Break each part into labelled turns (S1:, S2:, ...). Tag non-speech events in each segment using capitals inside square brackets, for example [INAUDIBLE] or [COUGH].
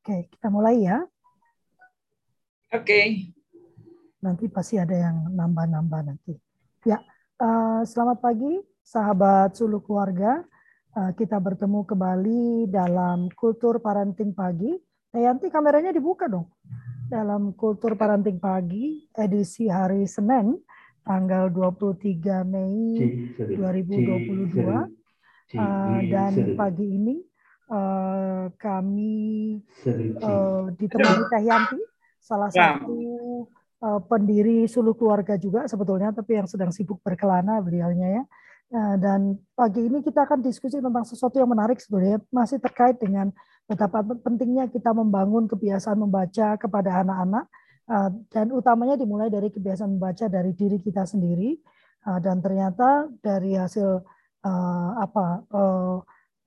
S1: Oke, kita mulai ya.
S2: Oke. Okay.
S1: Nanti pasti ada yang nambah-nambah nanti. Ya, uh, selamat pagi sahabat Sulu Keluarga. Uh, kita bertemu kembali dalam Kultur Parenting Pagi. Yanti kameranya dibuka dong. Dalam Kultur Parenting Pagi, edisi hari Senin, tanggal 23 Mei 2022. Uh, dan pagi ini uh, kami uh, ditemani Teh Yanti, salah ya. satu uh, pendiri Sulu Keluarga juga sebetulnya, tapi yang sedang sibuk berkelana beliaunya ya. Uh, dan pagi ini kita akan diskusi tentang sesuatu yang menarik sebetulnya, masih terkait dengan betapa pentingnya kita membangun kebiasaan membaca kepada anak-anak, uh, dan utamanya dimulai dari kebiasaan membaca dari diri kita sendiri, uh, dan ternyata dari hasil uh, apa uh,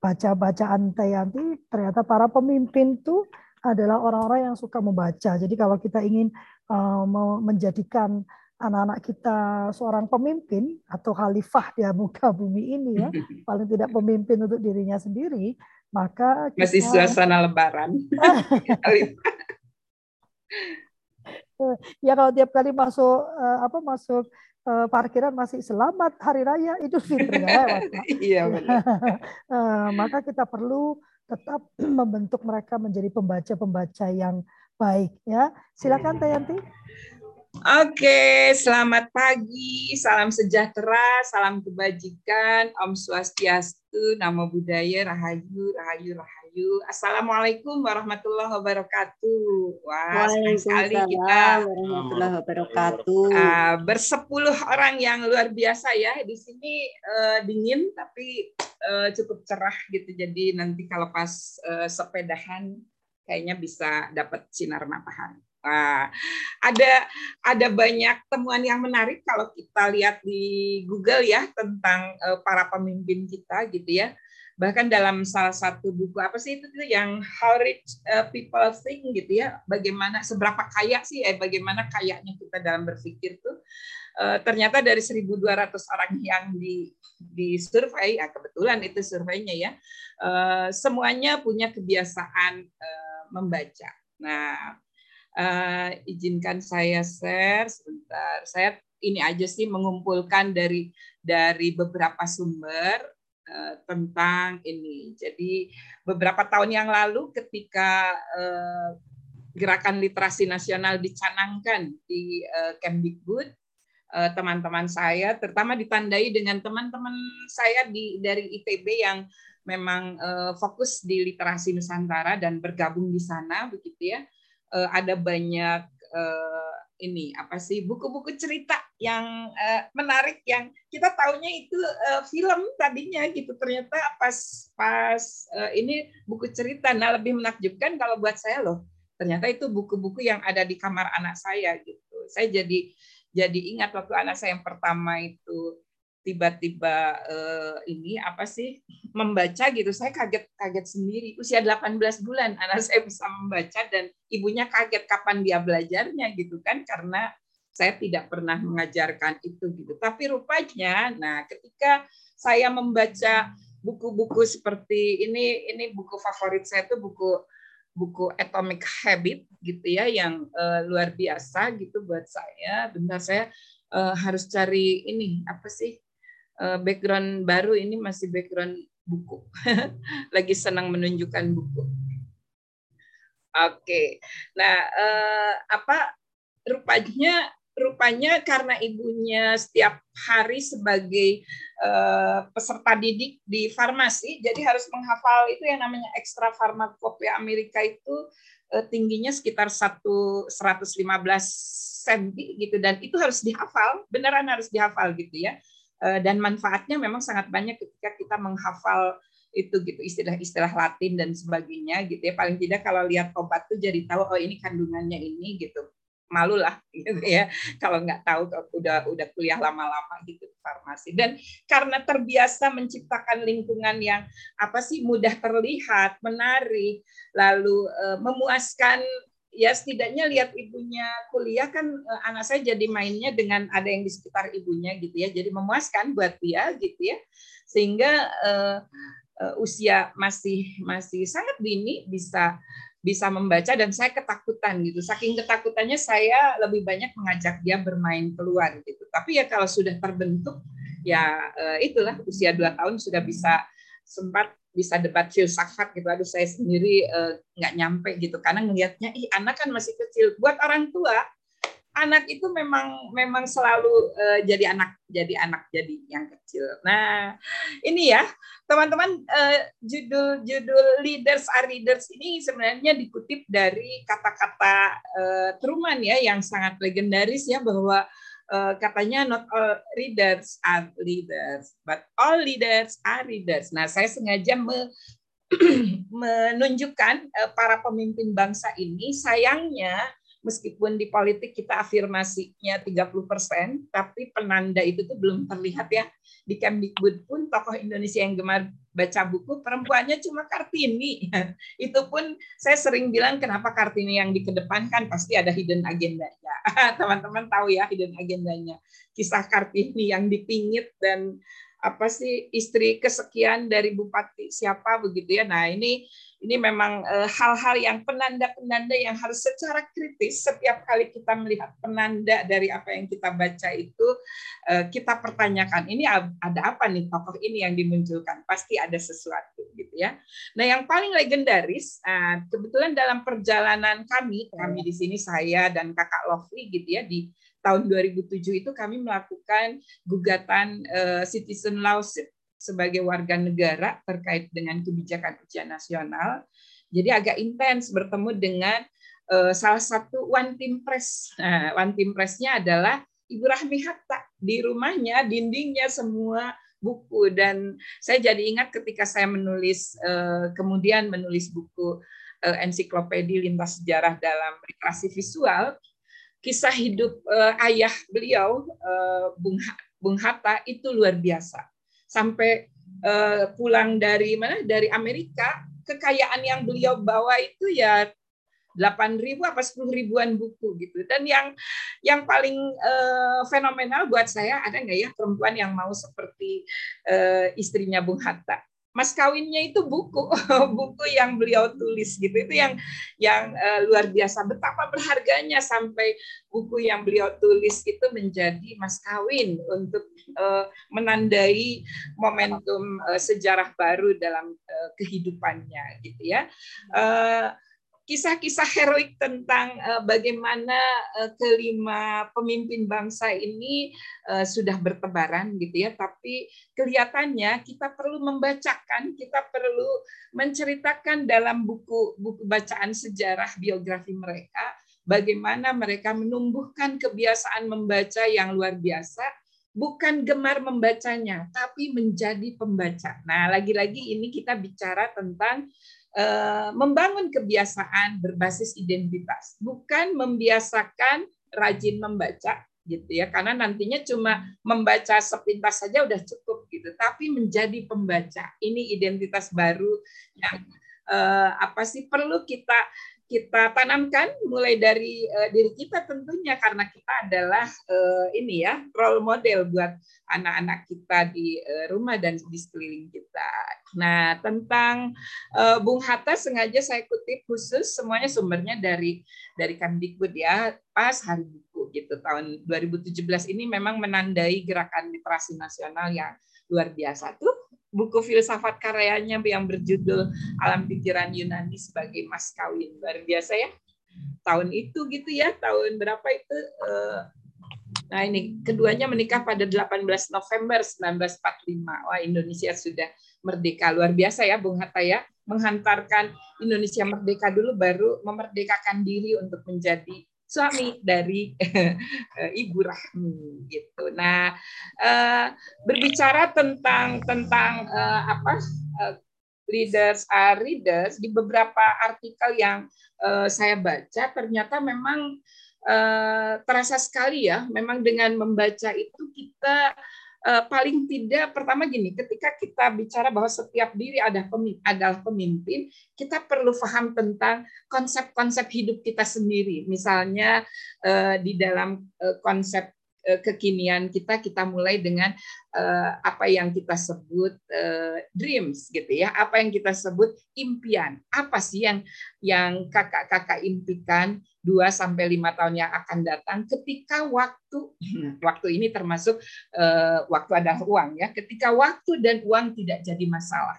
S1: baca-bacaan Tayanti, ternyata para pemimpin itu adalah orang-orang yang suka membaca. Jadi kalau kita ingin uh, menjadikan anak-anak kita seorang pemimpin atau khalifah di muka bumi ini ya, [LAUGHS] paling tidak pemimpin untuk dirinya sendiri, maka
S2: kita... masih suasana lebaran. [LAUGHS]
S1: ya kalau tiap kali masuk uh, apa masuk uh, parkiran masih selamat hari raya Idul Fitri lewat. [LAUGHS]
S2: iya benar.
S1: uh, [LAUGHS] maka kita perlu tetap [CLEARS THROAT] membentuk mereka menjadi pembaca-pembaca yang baik ya. Silakan Tayanti.
S2: Oke, selamat pagi, salam sejahtera, salam kebajikan, Om Swastiastu, Namo Buddhaya, Rahayu, Rahayu, Rahayu. Rahayu. Assalamualaikum warahmatullahi wabarakatuh.
S3: Wah, sekali kita warahmatullahi wabarakatuh.
S2: Uh, bersepuluh orang yang luar biasa ya. Di sini uh, dingin tapi uh, cukup cerah gitu. Jadi nanti kalau pas uh, sepedahan kayaknya bisa dapat sinar matahari. Nah, ada ada banyak temuan yang menarik kalau kita lihat di Google ya tentang uh, para pemimpin kita gitu ya bahkan dalam salah satu buku apa sih itu yang How Rich uh, People Think gitu ya bagaimana seberapa kaya sih eh bagaimana kayanya kita dalam berpikir tuh uh, ternyata dari 1.200 orang yang di di survei ya kebetulan itu surveinya ya uh, semuanya punya kebiasaan membaca. Nah izinkan saya share sebentar. Saya ini aja sih mengumpulkan dari dari beberapa sumber Eh, tentang ini. Jadi beberapa tahun yang lalu ketika eh, gerakan literasi nasional dicanangkan di uh, Kemdikbud, teman-teman saya terutama ditandai dengan teman-teman saya di dari ITB yang memang fokus di literasi Nusantara dan bergabung di sana begitu ya. ada banyak ini apa sih buku-buku cerita yang uh, menarik yang kita tahunya itu uh, film tadinya gitu. Ternyata pas pas uh, ini buku cerita. Nah lebih menakjubkan kalau buat saya loh. Ternyata itu buku-buku yang ada di kamar anak saya gitu. Saya jadi jadi ingat waktu anak saya yang pertama itu tiba-tiba uh, ini apa sih membaca gitu. Saya kaget kaget sendiri. Usia 18 bulan anak saya bisa membaca dan ibunya kaget kapan dia belajarnya gitu kan karena saya tidak pernah mengajarkan itu gitu. Tapi rupanya nah ketika saya membaca buku-buku seperti ini ini buku favorit saya itu buku buku Atomic Habit gitu ya yang uh, luar biasa gitu buat saya. Benar saya uh, harus cari ini apa sih background baru ini masih background buku. [LAUGHS] Lagi senang menunjukkan buku. Oke. Nah, eh, apa rupanya rupanya karena ibunya setiap hari sebagai uh, peserta didik di farmasi, jadi harus menghafal itu yang namanya ekstra farmakopea Amerika itu uh, tingginya sekitar satu 115 cm gitu dan itu harus dihafal, beneran harus dihafal gitu ya. Eh, dan manfaatnya memang sangat banyak ketika kita menghafal itu gitu istilah-istilah Latin dan sebagainya gitu ya. Paling tidak kalau lihat obat tuh jadi tahu oh ini kandungannya ini gitu. Malu lah [LAUGHS] gitu ya kalau nggak tahu udah udah kuliah lama-lama gitu farmasi. Dan karena terbiasa menciptakan lingkungan yang apa sih mudah terlihat menarik lalu uh, memuaskan ya setidaknya lihat ibunya kuliah kan uh, anak saya jadi mainnya dengan ada yang di sekitar ibunya gitu ya jadi memuaskan buat dia gitu ya sehingga uh, uh, usia masih masih sangat dini bisa bisa membaca dan saya ketakutan gitu. Saking ketakutannya saya lebih banyak mengajak dia bermain keluar gitu. Tapi ya kalau sudah terbentuk ya eh, itulah usia dua tahun sudah bisa sempat bisa debat filsafat gitu. Aduh saya sendiri eh, nggak nyampe gitu karena ngelihatnya ih anak kan masih kecil. Buat orang tua anak itu memang memang selalu uh, jadi anak jadi anak jadi yang kecil. Nah ini ya teman-teman uh, judul judul leaders are readers ini sebenarnya dikutip dari kata-kata uh, Truman ya yang sangat legendaris ya bahwa uh, katanya not all readers are leaders but all leaders are readers. Nah saya sengaja me [CLEARS THROAT] menunjukkan uh, para pemimpin bangsa ini sayangnya meskipun di politik kita afirmasinya 30%, tapi penanda itu tuh belum terlihat ya. Di Kemdikbud pun tokoh Indonesia yang gemar baca buku, perempuannya cuma Kartini. [LAUGHS] Itu pun saya sering bilang kenapa Kartini yang dikedepankan, pasti ada hidden agendanya. [LAUGHS] Teman-teman tahu ya hidden agendanya. Kisah Kartini yang dipingit dan apa sih istri kesekian dari bupati siapa begitu ya. Nah, ini ini memang eh, hal-hal yang penanda-penanda yang harus secara kritis setiap kali kita melihat penanda dari apa yang kita baca itu eh, kita pertanyakan ini ada apa nih tokoh ini yang dimunculkan? Pasti ada sesuatu gitu ya. Nah yang paling legendaris eh, kebetulan dalam perjalanan kami kami di sini saya dan kakak Lovely gitu ya di tahun 2007 itu kami melakukan gugatan uh, citizen lawsuit sebagai warga negara terkait dengan kebijakan ujian nasional. Jadi agak intens bertemu dengan uh, salah satu one team press. Nah, one team pressnya adalah Ibu Rahmi Hatta di rumahnya dindingnya semua buku dan saya jadi ingat ketika saya menulis uh, kemudian menulis buku uh, ensiklopedia lintas sejarah dalam literasi visual kisah hidup uh, ayah beliau uh, Bung Bung Hatta itu luar biasa. Sampai uh, pulang dari mana? Dari Amerika, kekayaan yang beliau bawa itu ya 8 ribu apa 10 ribuan buku gitu. Dan yang yang paling uh, fenomenal buat saya ada nggak ya perempuan yang mau seperti uh, istrinya Bung Hatta? Mas kawinnya itu buku [LAUGHS] buku yang beliau tulis gitu. Itu yang yang uh, luar biasa. Betapa berharganya sampai buku yang beliau tulis itu menjadi mas kawin untuk uh, menandai momentum uh, sejarah baru dalam uh, kehidupannya gitu ya. Uh, kisah-kisah heroik tentang uh, bagaimana uh, kelima pemimpin bangsa ini uh, sudah bertebaran gitu ya. Tapi kelihatannya kita perlu membacakan kita perlu menceritakan dalam buku buku bacaan sejarah biografi mereka bagaimana mereka menumbuhkan kebiasaan membaca yang luar biasa bukan gemar membacanya tapi menjadi pembaca. Nah lagi-lagi ini kita bicara tentang membangun kebiasaan berbasis identitas, bukan membiasakan rajin membaca gitu ya. Karena nantinya cuma membaca sepintas saja udah cukup gitu. Tapi menjadi pembaca ini identitas baru yang eh, apa sih perlu kita kita tanamkan mulai dari uh, diri kita tentunya karena kita adalah uh, ini ya role model buat anak-anak kita di uh, rumah dan di sekeliling kita. Nah tentang uh, Bung Hatta sengaja saya kutip khusus semuanya sumbernya dari dari Kemdikbud ya pas hari buku gitu tahun 2017 ini memang menandai gerakan literasi nasional yang luar biasa tuh buku filsafat karyanya yang berjudul Alam Pikiran Yunani sebagai mas kawin. Luar biasa ya. Tahun itu gitu ya tahun berapa itu? Eh, nah ini keduanya menikah pada 18 November 1945 wah Indonesia sudah merdeka. Luar biasa ya Bung Hatta ya. Menghantarkan Indonesia merdeka dulu baru memerdekakan diri untuk menjadi suami dari uh, [LAUGHS] Ibu Rahmi gitu. Nah, uh, berbicara tentang tentang uh, apa leaders are readers di beberapa artikel yang saya baca ternyata memang terasa sekali ya, memang dengan membaca itu kita paling tidak pertama gini, ketika kita bicara bahwa setiap diri ada pemimpin, adalah pemimpin, kita perlu paham tentang konsep-konsep hidup kita sendiri. Misalnya uh, di dalam uh, konsep Eh, kekinian kita kita mulai dengan uh, apa yang kita sebut uh, dreams gitu ya. Apa yang kita sebut impian. Apa sih yang yang kakak-kakak impikan 2 sampai 5 tahun yang akan datang ketika waktu waktu ini termasuk uh, waktu ada uang ya ketika waktu dan uang tidak jadi masalah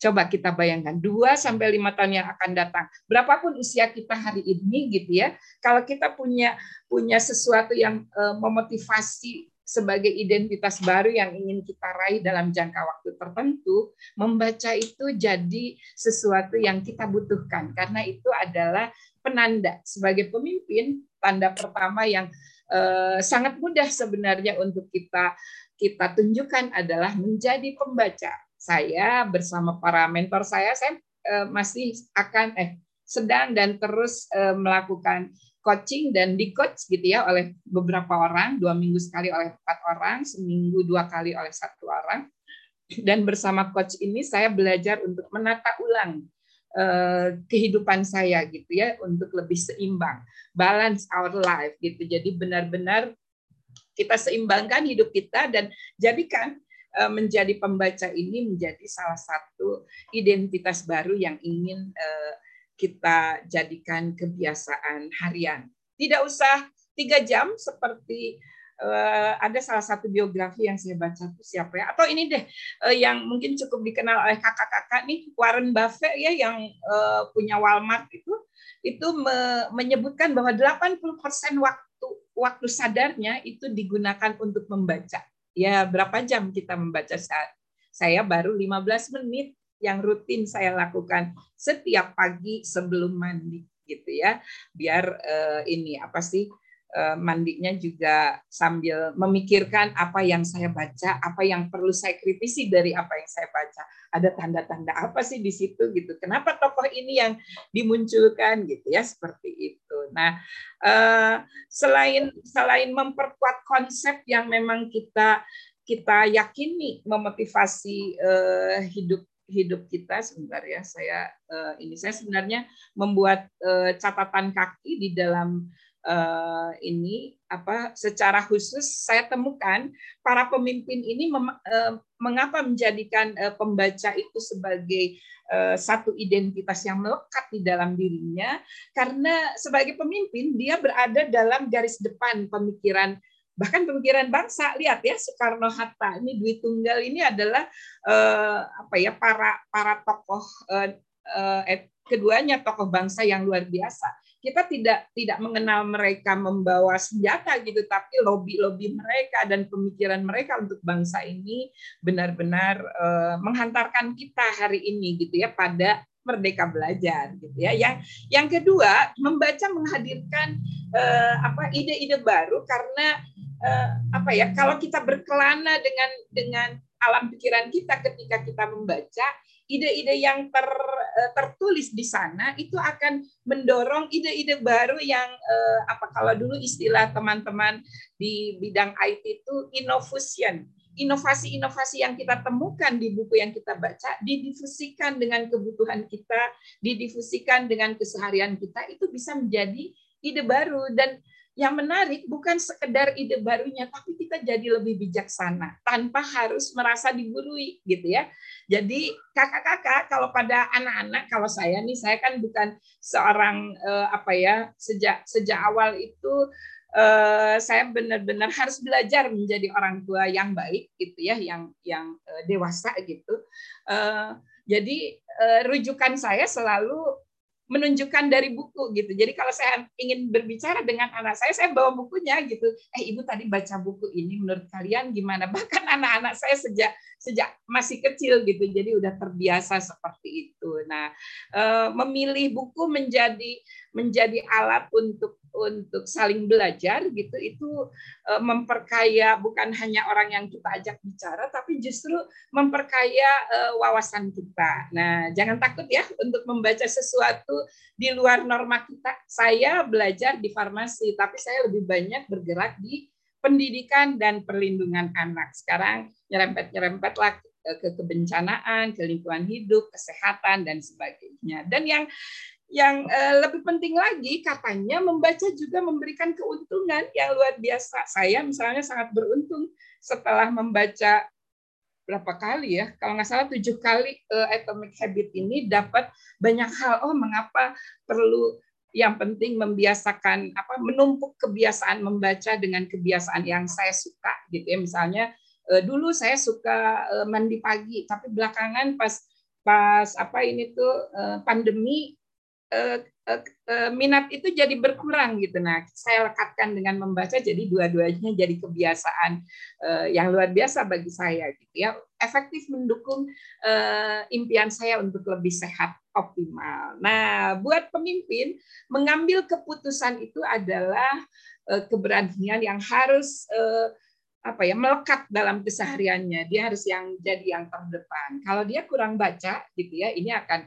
S2: Coba kita bayangkan 2 sampai 5 tahun yang akan datang. Berapapun usia kita hari ini gitu ya. Kalau kita punya punya sesuatu yang uh, memotivasi sebagai identitas baru yang ingin kita raih dalam jangka waktu tertentu, membaca itu jadi sesuatu yang kita butuhkan. Karena itu adalah penanda. Sebagai pemimpin tanda pertama yang uh, sangat mudah sebenarnya untuk kita kita tunjukkan adalah menjadi pembaca. Saya bersama para mentor saya, saya uh, masih akan eh sedang dan terus uh, melakukan coaching dan di coach gitu ya oleh beberapa orang, dua minggu sekali oleh empat orang, seminggu dua kali oleh satu orang. Dan bersama coach ini saya belajar untuk menata ulang uh, kehidupan saya gitu ya untuk lebih seimbang, balance our life gitu. Jadi benar-benar kita seimbangkan hidup kita dan jadikan Eh, menjadi pembaca ini menjadi salah satu identitas baru yang ingin eh, kita jadikan kebiasaan harian. Tidak usah tiga jam seperti uh, ada salah satu biografi yang saya baca itu siapa ya? Atau ini deh uh, yang mungkin cukup dikenal oleh kakak-kakak nih Warren Buffett ya yang uh, punya Walmart itu. Itu me menyebutkan bahwa 80% waktu waktu sadarnya itu digunakan untuk membaca. Ya berapa jam kita membaca saat? Saya baru 15 menit yang rutin saya lakukan setiap pagi sebelum mandi gitu ya. Biar uh, ini apa sih uh, mandinya juga sambil memikirkan apa yang saya baca apa yang perlu saya kritisi dari apa yang saya baca. Ada tanda-tanda apa sih di situ gitu. Kenapa tokoh ini yang dimunculkan gitu ya seperti itu. Nah uh, selain selain memperkuat konsep yang memang kita kita yakini memotivasi uh, hidup hidup kita sebentar ya. Saya uh, ini saya sebenarnya membuat uh, catatan kaki di dalam uh, ini apa secara khusus saya temukan para pemimpin ini mem, uh, mengapa menjadikan uh, pembaca itu sebagai satu identitas yang melekat di dalam dirinya. Karena sebagai pemimpin dia berada dalam garis depan pemikiran bahkan pemikiran bangsa. Lihat ya Soekarno Hatta ini Dwi Tunggal ini adalah uh, apa ya para para tokoh uh, uh, keduanya tokoh bangsa yang luar biasa. Kita tidak tidak mengenal mereka membawa senjata gitu tapi lobby-lobby mereka dan pemikiran mereka untuk bangsa ini benar-benar uh, menghantarkan kita hari ini gitu ya pada merdeka belajar gitu ya. Yang yang kedua membaca menghadirkan uh, apa ide-ide baru karena uh, apa ya kalau kita berkelana dengan dengan alam pikiran kita ketika kita membaca ide-ide yang ter, eh, tertulis di sana itu akan mendorong ide-ide baru yang uh, apa kalau dulu istilah teman-teman di bidang IT itu innovation inovasi-inovasi yang kita temukan di buku yang kita baca didifusikan dengan kebutuhan kita, didifusikan dengan keseharian kita itu bisa menjadi ide baru dan yang menarik bukan sekedar ide barunya, tapi kita jadi lebih bijaksana tanpa harus merasa digurui gitu ya. Jadi kakak-kakak kalau pada anak-anak, kalau saya nih, saya kan bukan seorang eh, apa ya sejak sejak awal itu eh, saya benar-benar harus belajar menjadi orang tua yang baik gitu ya, yang yang eh, dewasa gitu. Eh, jadi eh, rujukan saya selalu menunjukkan dari buku gitu. Jadi kalau saya ingin berbicara dengan anak saya, saya bawa bukunya gitu. Eh ibu tadi baca buku ini, menurut kalian gimana? [LAUGHS] Bahkan anak-anak saya sejak sejak masih kecil gitu, jadi udah terbiasa seperti itu. Nah, eh, memilih buku menjadi menjadi alat untuk untuk saling belajar gitu itu eh, memperkaya bukan hanya orang yang kita ajak bicara tapi justru memperkaya eh, wawasan kita. Nah, jangan takut ya untuk membaca sesuatu di luar norma kita. Saya belajar di farmasi tapi saya lebih banyak bergerak di pendidikan dan perlindungan anak. Sekarang nyerempet-nyerempetlah ke kebencanaan, ke lingkungan hidup, kesehatan dan sebagainya. Dan yang yang uh, lebih penting lagi katanya membaca juga memberikan keuntungan yang luar biasa. Saya misalnya sangat beruntung setelah membaca berapa kali ya kalau nggak salah tujuh kali uh, Atomic Habit ini dapat banyak hal oh mengapa perlu yang penting membiasakan apa menumpuk kebiasaan membaca dengan kebiasaan yang saya suka gitu ya. Misalnya uh, dulu saya suka uh, mandi pagi tapi belakangan pas pas apa ini tuh uh, pandemi minat itu jadi berkurang gitu. Nah, saya lekatkan dengan membaca jadi dua-duanya jadi kebiasaan uh, yang luar biasa bagi saya gitu ya. Efektif mendukung uh, impian saya untuk lebih sehat optimal. Nah, buat pemimpin mengambil keputusan itu adalah keberanian yang harus apa ya melekat dalam kesehariannya dia harus yang jadi yang terdepan kalau dia kurang baca gitu ya ini akan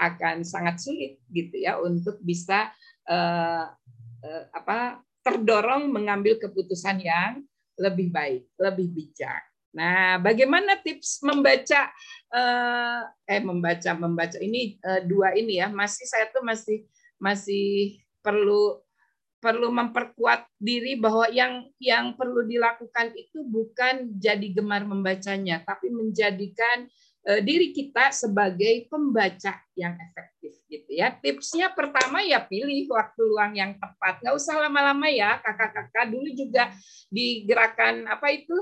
S2: akan sangat sulit gitu ya untuk bisa uh, uh, apa terdorong mengambil keputusan yang lebih baik, lebih bijak. Nah, bagaimana tips membaca uh, eh membaca membaca ini uh, dua ini ya masih saya tuh masih masih perlu perlu memperkuat diri bahwa yang yang perlu dilakukan itu bukan jadi gemar membacanya tapi menjadikan Eh, diri kita sebagai pembaca yang efektif gitu ya. Tipsnya pertama ya pilih waktu luang yang tepat. Nggak usah lama-lama ya kakak-kakak. Dulu juga di gerakan apa itu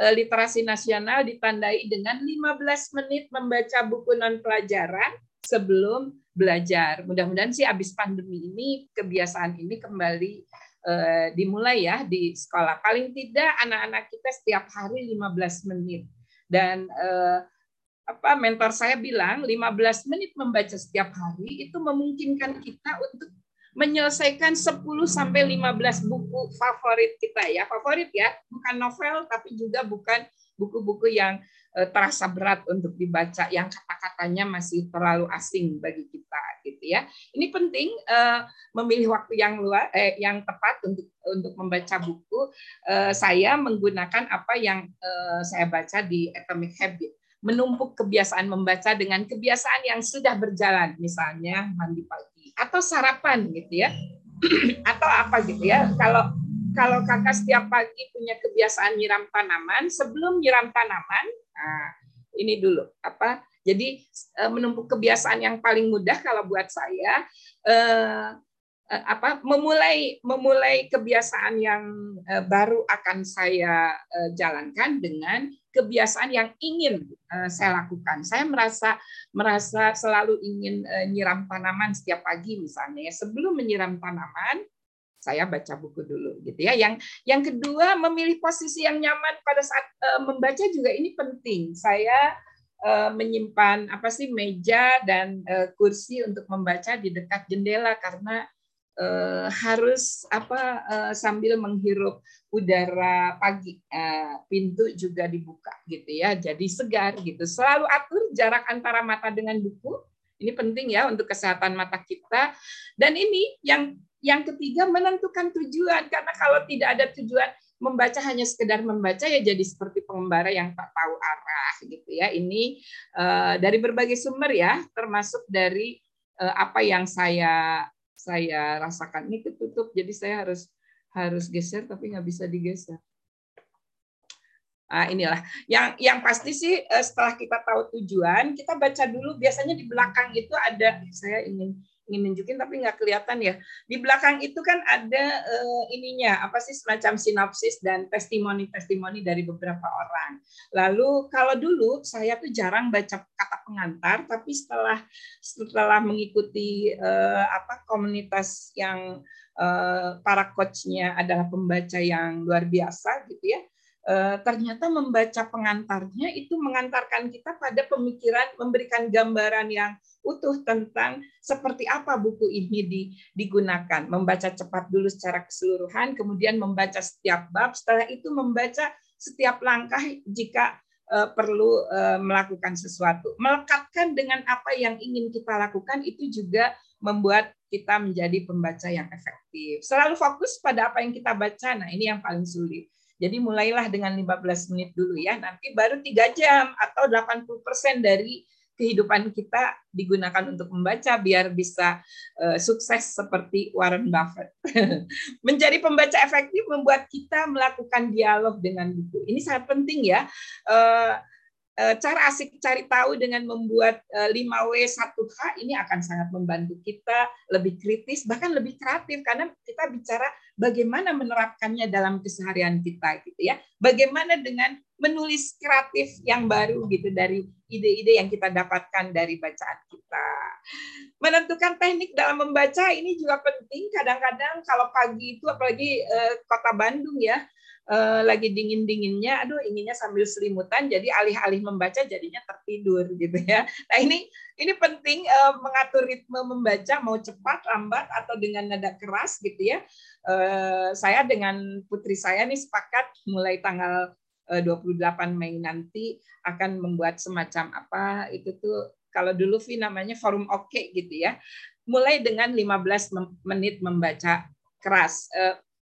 S2: eh, literasi nasional ditandai dengan 15 menit membaca buku non pelajaran sebelum belajar. Mudah-mudahan sih habis pandemi ini kebiasaan ini kembali eh, dimulai ya di sekolah. Paling tidak anak-anak kita setiap hari 15 menit. Dan eh, apa mentor saya bilang 15 menit membaca setiap hari itu memungkinkan kita untuk menyelesaikan 10 sampai 15 buku favorit kita ya. Favorit ya, bukan novel tapi juga bukan buku-buku yang eh, terasa berat untuk dibaca yang kata-katanya masih terlalu asing bagi kita gitu ya. Ini penting eh, memilih waktu yang luar eh, yang tepat untuk untuk membaca buku. Eh, saya menggunakan apa yang eh, saya baca di Atomic Habit menumpuk kebiasaan membaca dengan kebiasaan yang sudah berjalan, misalnya mandi pagi atau sarapan gitu ya, [CLEARS THROAT] atau apa gitu ya. Kalau kalau kakak setiap pagi punya kebiasaan nyiram tanaman, sebelum nyiram tanaman, nah, ini dulu apa? Jadi eh, menumpuk kebiasaan yang paling mudah kalau buat saya eh, eh, apa memulai memulai kebiasaan yang baru akan saya jalankan dengan kebiasaan yang ingin uh, saya lakukan. Saya merasa merasa selalu ingin uh, nyiram tanaman setiap pagi misalnya. Sebelum menyiram tanaman, saya baca buku dulu gitu ya. Yang yang kedua memilih posisi yang nyaman pada saat uh, membaca juga ini penting. Saya menyimpan apa sih meja dan kursi untuk membaca di dekat jendela karena uh, harus apa uh, sambil menghirup udara pagi. Uh, pintu juga dibuka gitu ya jadi segar gitu. Selalu atur jarak antara mata dengan buku. Ini penting ya untuk kesehatan mata kita. Dan ini yang yang ketiga menentukan tujuan. Karena kalau tidak ada tujuan membaca hanya sekedar membaca ya jadi seperti pengembara yang tak tahu arah gitu ya. Ini uh, dari berbagai sumber ya termasuk dari uh, apa yang saya saya rasakan ini ketutup jadi saya harus harus geser tapi nggak bisa digeser. Nah, inilah. Yang yang pasti sih eh, setelah kita tahu tujuan kita baca dulu biasanya di belakang itu ada saya ingin ingin nunjukin tapi nggak kelihatan ya. Di belakang itu kan ada uh, ininya apa sih semacam sinopsis dan testimoni-testimoni dari beberapa orang. Lalu kalau dulu saya tuh jarang baca kata pengantar, tapi setelah setelah mengikuti uh, apa komunitas yang uh, para coachnya adalah pembaca yang luar biasa gitu ya ternyata membaca pengantarnya itu mengantarkan kita pada pemikiran memberikan gambaran yang utuh tentang seperti apa buku ini digunakan. Membaca cepat dulu secara keseluruhan, kemudian membaca setiap bab, setelah itu membaca setiap langkah jika eh, perlu eh, melakukan sesuatu. Melekatkan dengan apa yang ingin kita lakukan itu juga membuat kita menjadi pembaca yang efektif. Selalu fokus pada apa yang kita baca. Nah, ini yang paling sulit. Jadi mulailah dengan 15 menit dulu ya, nanti baru tiga jam atau 80% dari kehidupan kita digunakan untuk membaca biar bisa uh, sukses seperti Warren Buffett. [LAUGHS] Menjadi pembaca efektif membuat kita melakukan dialog dengan buku. Ini sangat penting ya. Uh, cara asik cari tahu dengan membuat 5W 1H ini akan sangat membantu kita lebih kritis bahkan lebih kreatif karena kita bicara bagaimana menerapkannya dalam keseharian kita gitu ya. Bagaimana dengan menulis kreatif yang baru gitu dari ide-ide yang kita dapatkan dari bacaan kita. Menentukan teknik dalam membaca ini juga penting. Kadang-kadang kalau pagi itu apalagi eh, kota Bandung ya, eh, lagi dingin-dinginnya, aduh inginnya sambil selimutan, jadi alih-alih membaca jadinya tertidur gitu ya. Nah ini ini penting eh, mengatur ritme membaca mau cepat, lambat atau dengan nada keras gitu ya. Eh, saya dengan putri saya nih sepakat mulai tanggal 28 eh, Mei nanti akan membuat semacam apa itu tuh kalau dulu Vi namanya forum oke okay, gitu ya. Mulai dengan 15 menit membaca keras.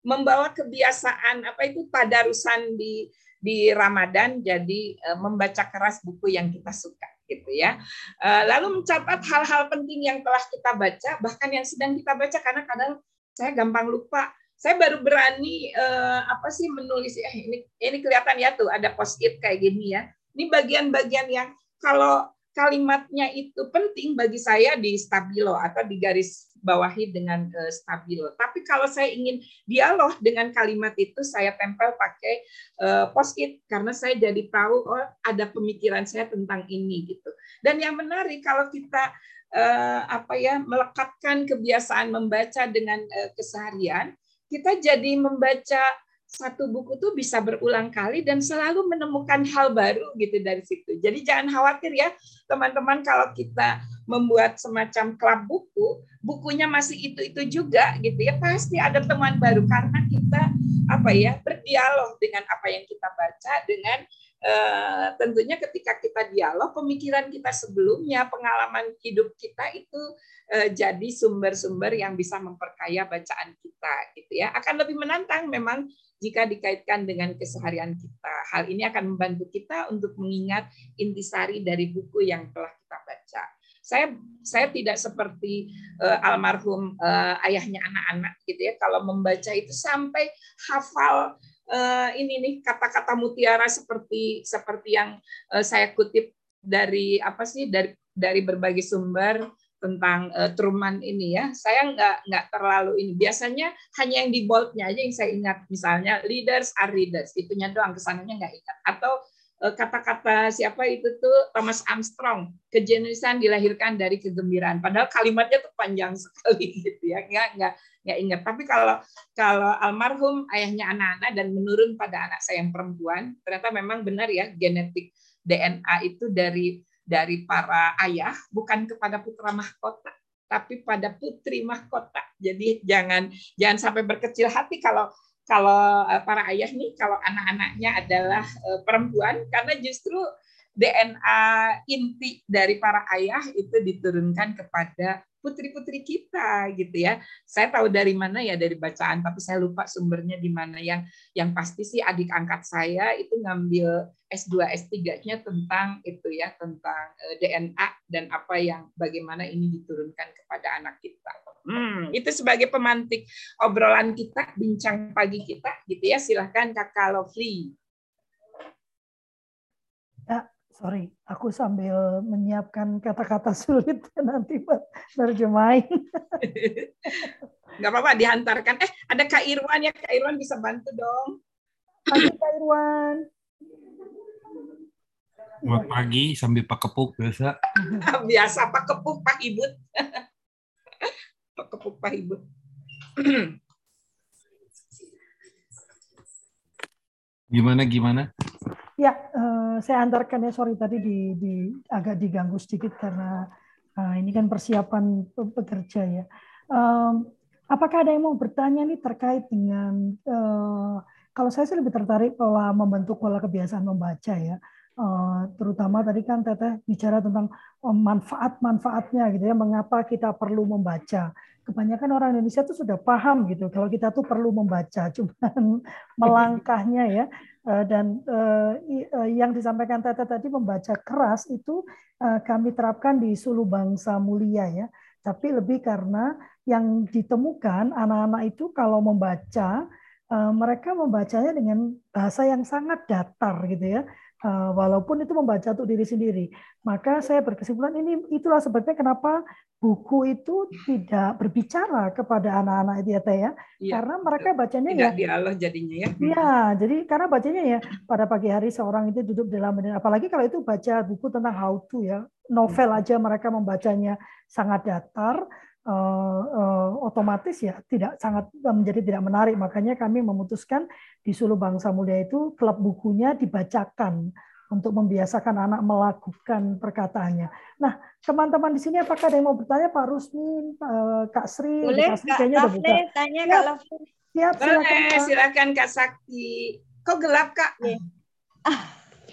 S2: Eh, membawa kebiasaan apa itu tadarusan di di Ramadan jadi eh, membaca keras buku yang kita suka gitu ya. Lalu mencatat hal-hal penting yang telah kita baca bahkan yang sedang kita baca karena kadang saya gampang lupa saya baru berani uh, apa sih menulis eh, ini ini kelihatan ya tuh ada post it kayak gini ya. Ini bagian-bagian yang kalau kalimatnya itu penting bagi saya di stabilo atau di garis bawahi dengan uh, stabilo. Tapi kalau saya ingin dialog dengan kalimat itu saya tempel pakai uh, post it karena saya jadi tahu oh ada pemikiran saya tentang ini gitu. Dan yang menarik kalau kita uh, apa ya melekatkan kebiasaan membaca dengan uh, keseharian kita jadi membaca satu buku tuh bisa berulang kali dan selalu menemukan hal baru gitu dari situ. Jadi jangan khawatir ya teman-teman kalau kita membuat semacam klub buku, bukunya masih itu-itu juga gitu ya. Pasti ada teman baru karena kita apa ya berdialog dengan apa yang kita baca dengan uh, tentunya ketika kita dialog pemikiran kita sebelumnya, pengalaman hidup kita itu uh, jadi sumber-sumber yang bisa memperkaya bacaan kita gitu ya. Akan lebih menantang memang jika dikaitkan dengan keseharian kita. Hal ini akan membantu kita untuk mengingat intisari dari buku yang telah kita baca. Saya saya tidak seperti uh, almarhum uh, ayahnya anak-anak gitu ya. Kalau membaca itu sampai hafal uh, ini nih kata-kata mutiara seperti seperti yang uh, saya kutip dari apa sih dari dari berbagai sumber tentang uh, Truman ini ya. Saya nggak nggak terlalu ini. Biasanya hanya yang di boldnya aja yang saya ingat. Misalnya leaders are readers. Itunya doang kesannya nggak ingat. Atau uh, kata-kata siapa itu tuh Thomas Armstrong. Kejeniusan dilahirkan dari kegembiraan. Padahal kalimatnya tuh panjang [LAUGHS] sekali gitu ya. Nggak nggak nggak ingat. Tapi kalau kalau almarhum ayahnya anak-anak dan menurun pada anak saya yang perempuan, ternyata memang benar ya genetik DNA itu dari dari para ayah bukan kepada putra mahkota tapi pada putri mahkota. Jadi jangan jangan sampai berkecil hati kalau kalau eh, para ayah nih kalau anak-anaknya adalah eh, perempuan karena justru DNA inti dari para ayah itu diturunkan kepada putri-putri kita gitu ya. Saya tahu dari mana ya dari bacaan tapi saya lupa sumbernya di mana yang yang pasti sih adik angkat saya itu ngambil S2 S3-nya tentang itu ya tentang eh, DNA dan apa yang bagaimana ini diturunkan kepada anak kita. Hmm, itu sebagai pemantik obrolan kita, bincang pagi kita gitu ya. Silahkan Kakak Lovely.
S1: Sorry, aku sambil menyiapkan kata-kata sulit [LAUGHS] nanti buat terjemahin.
S2: Nggak apa-apa, dihantarkan. Eh, ada Kak Irwan ya, Kak Irwan bisa bantu dong.
S1: Halo Kak Irwan.
S4: Selamat pagi, sambil Pak Kepuk biasa. [LAUGHS]
S2: biasa Pak Kepuk, Pak Ibut. [LAUGHS] Pak Kepuk, Pak Ibut. [CLEARS THROAT]
S4: gimana, gimana?
S1: Ya, uh, saya antarkan ya, sorry tadi di, di agak diganggu sedikit karena uh, ini kan persiapan bekerja ya. Um, apakah ada yang mau bertanya nih terkait dengan uh, kalau saya sih lebih tertarik pola membentuk pola kebiasaan membaca ya. Uh, terutama tadi kan Teteh bicara tentang manfaat-manfaatnya gitu ya, mengapa kita perlu membaca. Kebanyakan orang Indonesia tuh sudah paham gitu kalau kita tuh perlu membaca, [LAUGHS] cuman melangkahnya ya. Eh, dan uh, yang disampaikan Tete tadi membaca keras itu kami terapkan di Sulu Bangsa Mulia ya. Tapi lebih karena yang ditemukan anak-anak itu kalau membaca mereka membacanya dengan bahasa yang sangat datar gitu ya. Uh, walaupun itu membaca untuk diri sendiri. Maka saya berkesimpulan ini itulah sebabnya kenapa buku itu tidak berbicara kepada anak-anak itu ya Teh ya. ya karena mereka bacanya
S2: tidak
S1: ya
S2: dialog jadinya ya.
S1: Iya, jadi karena bacanya ya pada pagi hari seorang itu duduk dalam apalagi kalau itu baca buku tentang how to ya. Novel aja mereka membacanya sangat datar uh, uh, otomatis ya tidak sangat menjadi tidak menarik. Makanya kami memutuskan di Sulu Bangsa Mulia itu klub bukunya dibacakan untuk membiasakan anak melakukan perkataannya. Nah, teman-teman di sini apakah ada yang mau bertanya Pak Rusmin, Kak Sri?
S3: Boleh,
S1: Kak Sri kayaknya udah buka.
S3: tanya
S1: ya.
S3: Kak
S2: Siap, silakan, Kak. silakan Kak Sakti. Kok gelap Kak? Ya.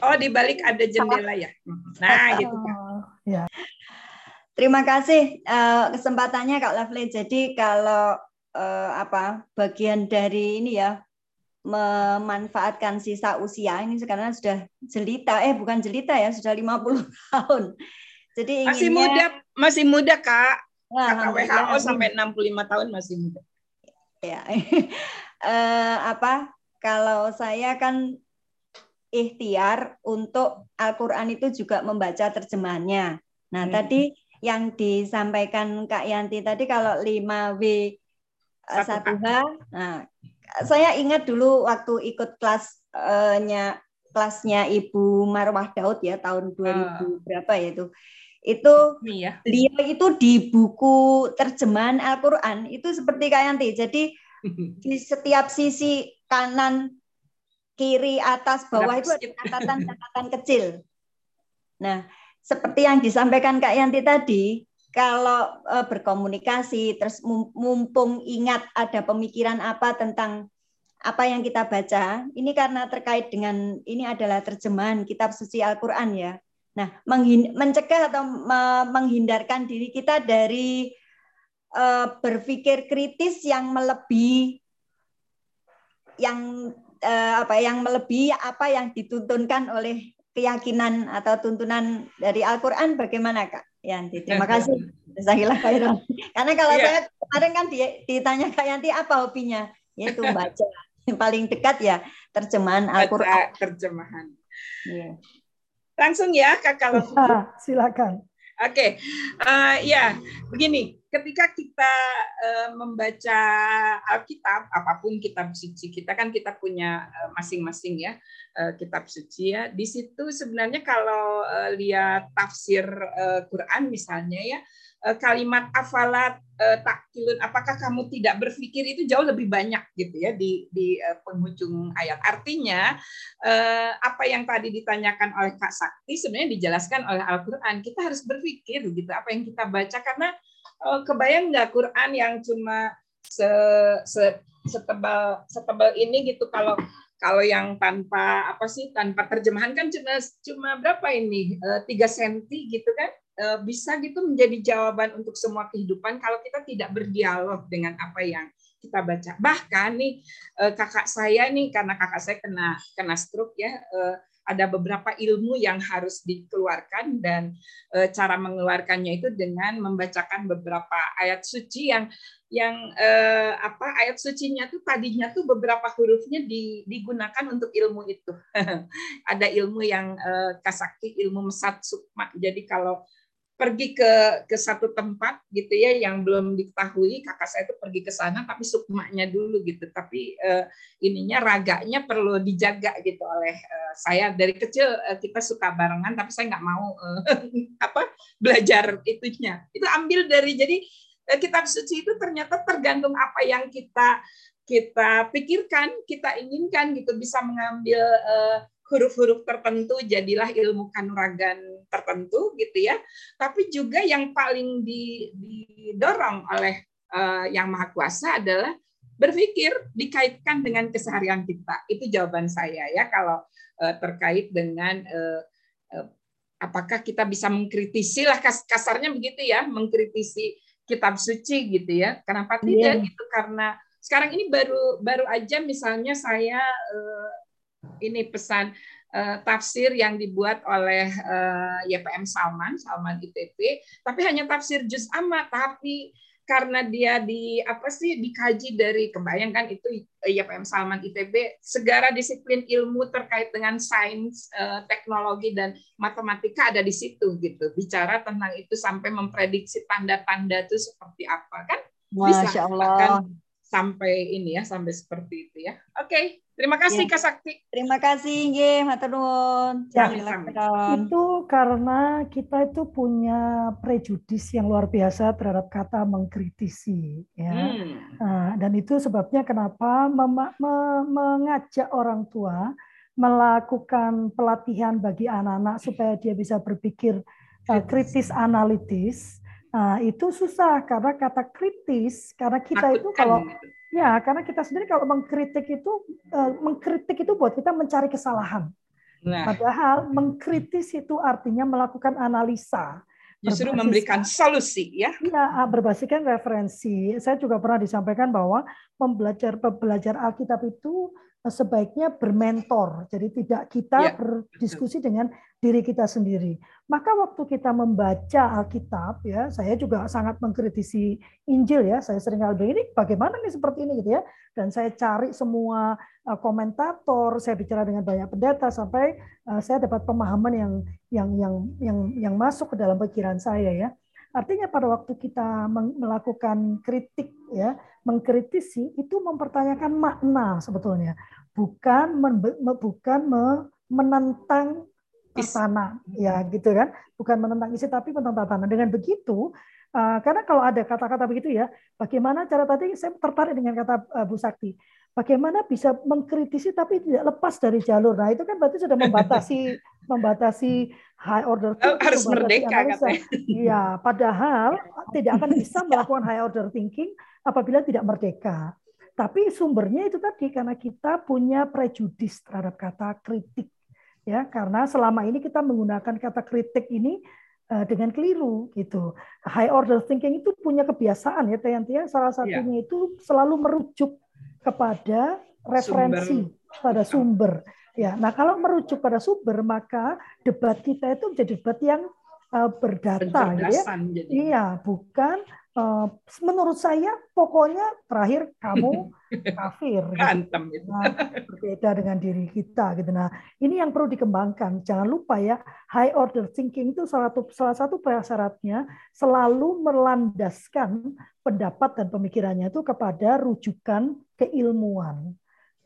S2: Oh, di balik ada jendela ya. Nah, gitu Kak. Oh, ya.
S3: Terima kasih uh, kesempatannya Kak Lovely. Jadi kalau uh, apa bagian dari ini ya memanfaatkan sisa usia ini sekarang sudah jelita eh bukan jelita ya sudah 50 [LAUGHS] tahun. Jadi
S2: inginnya, masih muda masih muda Kak. Nah, Kata WHO sampai 65 tahun masih muda.
S3: Ya. uh, [LAUGHS] apa kalau saya kan ikhtiar untuk Al-Qur'an itu juga membaca terjemahannya. Nah, hmm. tadi yang disampaikan Kak Yanti tadi kalau 5W 1H nah saya ingat dulu waktu ikut kelasnya kelasnya Ibu Marwah Daud ya tahun 2000 uh. Ah. berapa ya itu itu ya. beliau itu di buku terjemahan Al-Qur'an itu seperti Kak Yanti jadi [LAUGHS] di setiap sisi kanan kiri atas bawah itu ada catatan-catatan kecil nah seperti yang disampaikan Kak Yanti tadi, kalau uh, berkomunikasi terus mumpung ingat ada pemikiran apa tentang apa yang kita baca, ini karena terkait dengan ini adalah terjemahan kitab suci Al-Qur'an ya. Nah, mencegah atau menghindarkan diri kita dari uh, berpikir kritis yang melebihi yang uh, apa yang melebihi apa yang dituntunkan oleh keyakinan atau tuntunan dari Al-Quran bagaimana Kak Yanti? Terima kasih. Zahilah khairan. [LAUGHS] Karena kalau yeah. saya kemarin kan ditanya Kak Yanti apa hobinya? Yaitu baca. Yang paling dekat ya terjemahan Al-Quran.
S2: Terjemahan. Yeah. Langsung ya Kak kalau
S1: silakan.
S2: Oke, okay. uh, eh, ya begini. Ketika kita uh, membaca Alkitab, apa pun kitab suci kita kan kita punya uh, masing-masing ya uh, kitab suci ya. Di situ sebenarnya kalau uh, lihat tafsir uh, Quran misalnya ya, uh, kalimat afalat uh, takilun, apakah kamu tidak berpikir itu jauh lebih banyak gitu ya di di uh, penghujung ayat. Artinya apa yang tadi ditanyakan oleh Kak Sakti sebenarnya dijelaskan oleh Al-Qur'an. Kita harus berpikir gitu apa yang kita baca karena kebayang nggak Quran yang cuma se, se setebal setebal ini gitu kalau kalau yang tanpa apa sih tanpa terjemahan kan cuma cuma berapa ini eh, tiga senti gitu kan eh, bisa gitu menjadi jawaban untuk semua kehidupan kalau kita tidak berdialog dengan apa yang kita baca bahkan nih eh, kakak saya nih karena kakak saya kena kena stroke ya ada beberapa ilmu yang harus dikeluarkan dan cara mengeluarkannya itu dengan membacakan beberapa ayat suci yang yang eh, apa ayat sucinya tuh tadinya tuh beberapa hurufnya di, digunakan untuk ilmu itu. [LAUGHS] Ada ilmu yang eh, kasakti, ilmu mesat sukma. Jadi kalau pergi ke ke satu tempat gitu ya yang belum diketahui kakak saya itu pergi ke sana tapi sukmanya dulu gitu. Tapi eh, ininya raganya perlu dijaga gitu oleh eh, saya. Dari kecil eh, kita suka barengan tapi saya nggak mau eh, [LAUGHS] apa belajar itunya. Itu ambil dari jadi Eh, kitab suci itu ternyata tergantung apa yang kita kita pikirkan, kita inginkan gitu. Bisa mengambil uh, huruf-huruf tertentu jadilah ilmu kanuragan tertentu gitu ya. Tapi juga yang paling didorong oleh uh, yang maha kuasa adalah berpikir dikaitkan dengan keseharian kita. Itu jawaban saya ya kalau uh, terkait dengan uh, uh, apakah kita bisa mengkritisi lah kasarnya begitu ya, mengkritisi kitab suci gitu ya. Kenapa tidak gitu? Karena sekarang ini baru baru aja misalnya saya uh, ini pesan uh, tafsir yang dibuat oleh uh, YPM Salman, Salman ITP, tapi hanya tafsir juz amma, tapi karena dia di apa sih dikaji dari kebayangkan itu YPM Salman ITB segala disiplin ilmu terkait dengan sains teknologi dan matematika ada di situ gitu. Bicara tentang itu sampai memprediksi tanda-tanda itu seperti apa kan?
S3: Bisa Masya Allah
S2: sampai ini ya sampai seperti itu ya. Oke, okay. terima kasih ya. Kak Sakti.
S3: Terima kasih nggih, matur nuwun.
S1: Ya, itu karena kita itu punya prejudis yang luar biasa terhadap kata mengkritisi ya. Hmm. Nah, dan itu sebabnya kenapa mem- me- mengajak orang tua melakukan pelatihan bagi anak-anak supaya dia bisa berpikir uh, kritis analitis Nah, itu susah karena kata kritis, karena kita Takutkan. itu kalau ya, karena kita sendiri kalau mengkritik itu uh, mengkritik itu buat kita mencari kesalahan. Nah. Padahal mengkritis itu artinya melakukan analisa.
S2: Justru memberikan solusi ya.
S1: Iya, ah, berbasiskan referensi. Saya juga pernah disampaikan bahwa pembelajar pembelajar Alkitab itu sebaiknya bermentor. Jadi tidak kita ya, berdiskusi dengan diri kita sendiri. Maka waktu kita membaca Alkitab ya, saya juga sangat mengkritisi Injil ya. Saya sering kali ini bagaimana nih seperti ini gitu ya. Dan saya cari semua uh, komentator, saya bicara dengan banyak pendeta sampai uh, saya dapat pemahaman yang yang yang yang yang masuk ke dalam pikiran saya ya. Artinya pada waktu kita melakukan kritik ya, mengkritisi itu mempertanyakan makna sebetulnya, bukan bukan menentang tatanan ya gitu kan, bukan menentang isi tapi menentang tatanan. Dengan begitu Uh, karena kalau ada kata-kata begitu ya, bagaimana cara tadi saya tertarik dengan kata uh, Bu Sakti, bagaimana bisa mengkritisi tapi tidak lepas dari jalur. Nah itu kan berarti sudah membatasi [LAUGHS] membatasi high order
S2: thinking, harus merdeka katanya.
S1: Iya, padahal [LAUGHS] tidak akan bisa melakukan high order thinking apabila tidak merdeka. Tapi sumbernya itu tadi karena kita punya prejudis terhadap kata kritik ya karena selama ini kita menggunakan kata kritik ini uh, dengan keliru gitu. High order thinking itu punya kebiasaan ya Tayanti ya salah iya. satunya ya. itu selalu merujuk kepada referensi sumber. pada sumber. Ya, nah kalau merujuk pada sumber maka debat kita itu menjadi debat yang uh, berdata gitu ya. Jadi. Iya, bukan uh, menurut saya pokoknya terakhir kamu [LAUGHS] kafir.
S2: Gitu.
S1: gitu. Nah, berbeda dengan diri kita gitu. Nah, ini yang perlu dikembangkan. Jangan lupa ya, high order thinking itu salah satu salah satu prasyaratnya selalu melandaskan pendapat dan pemikirannya itu kepada rujukan keilmuan.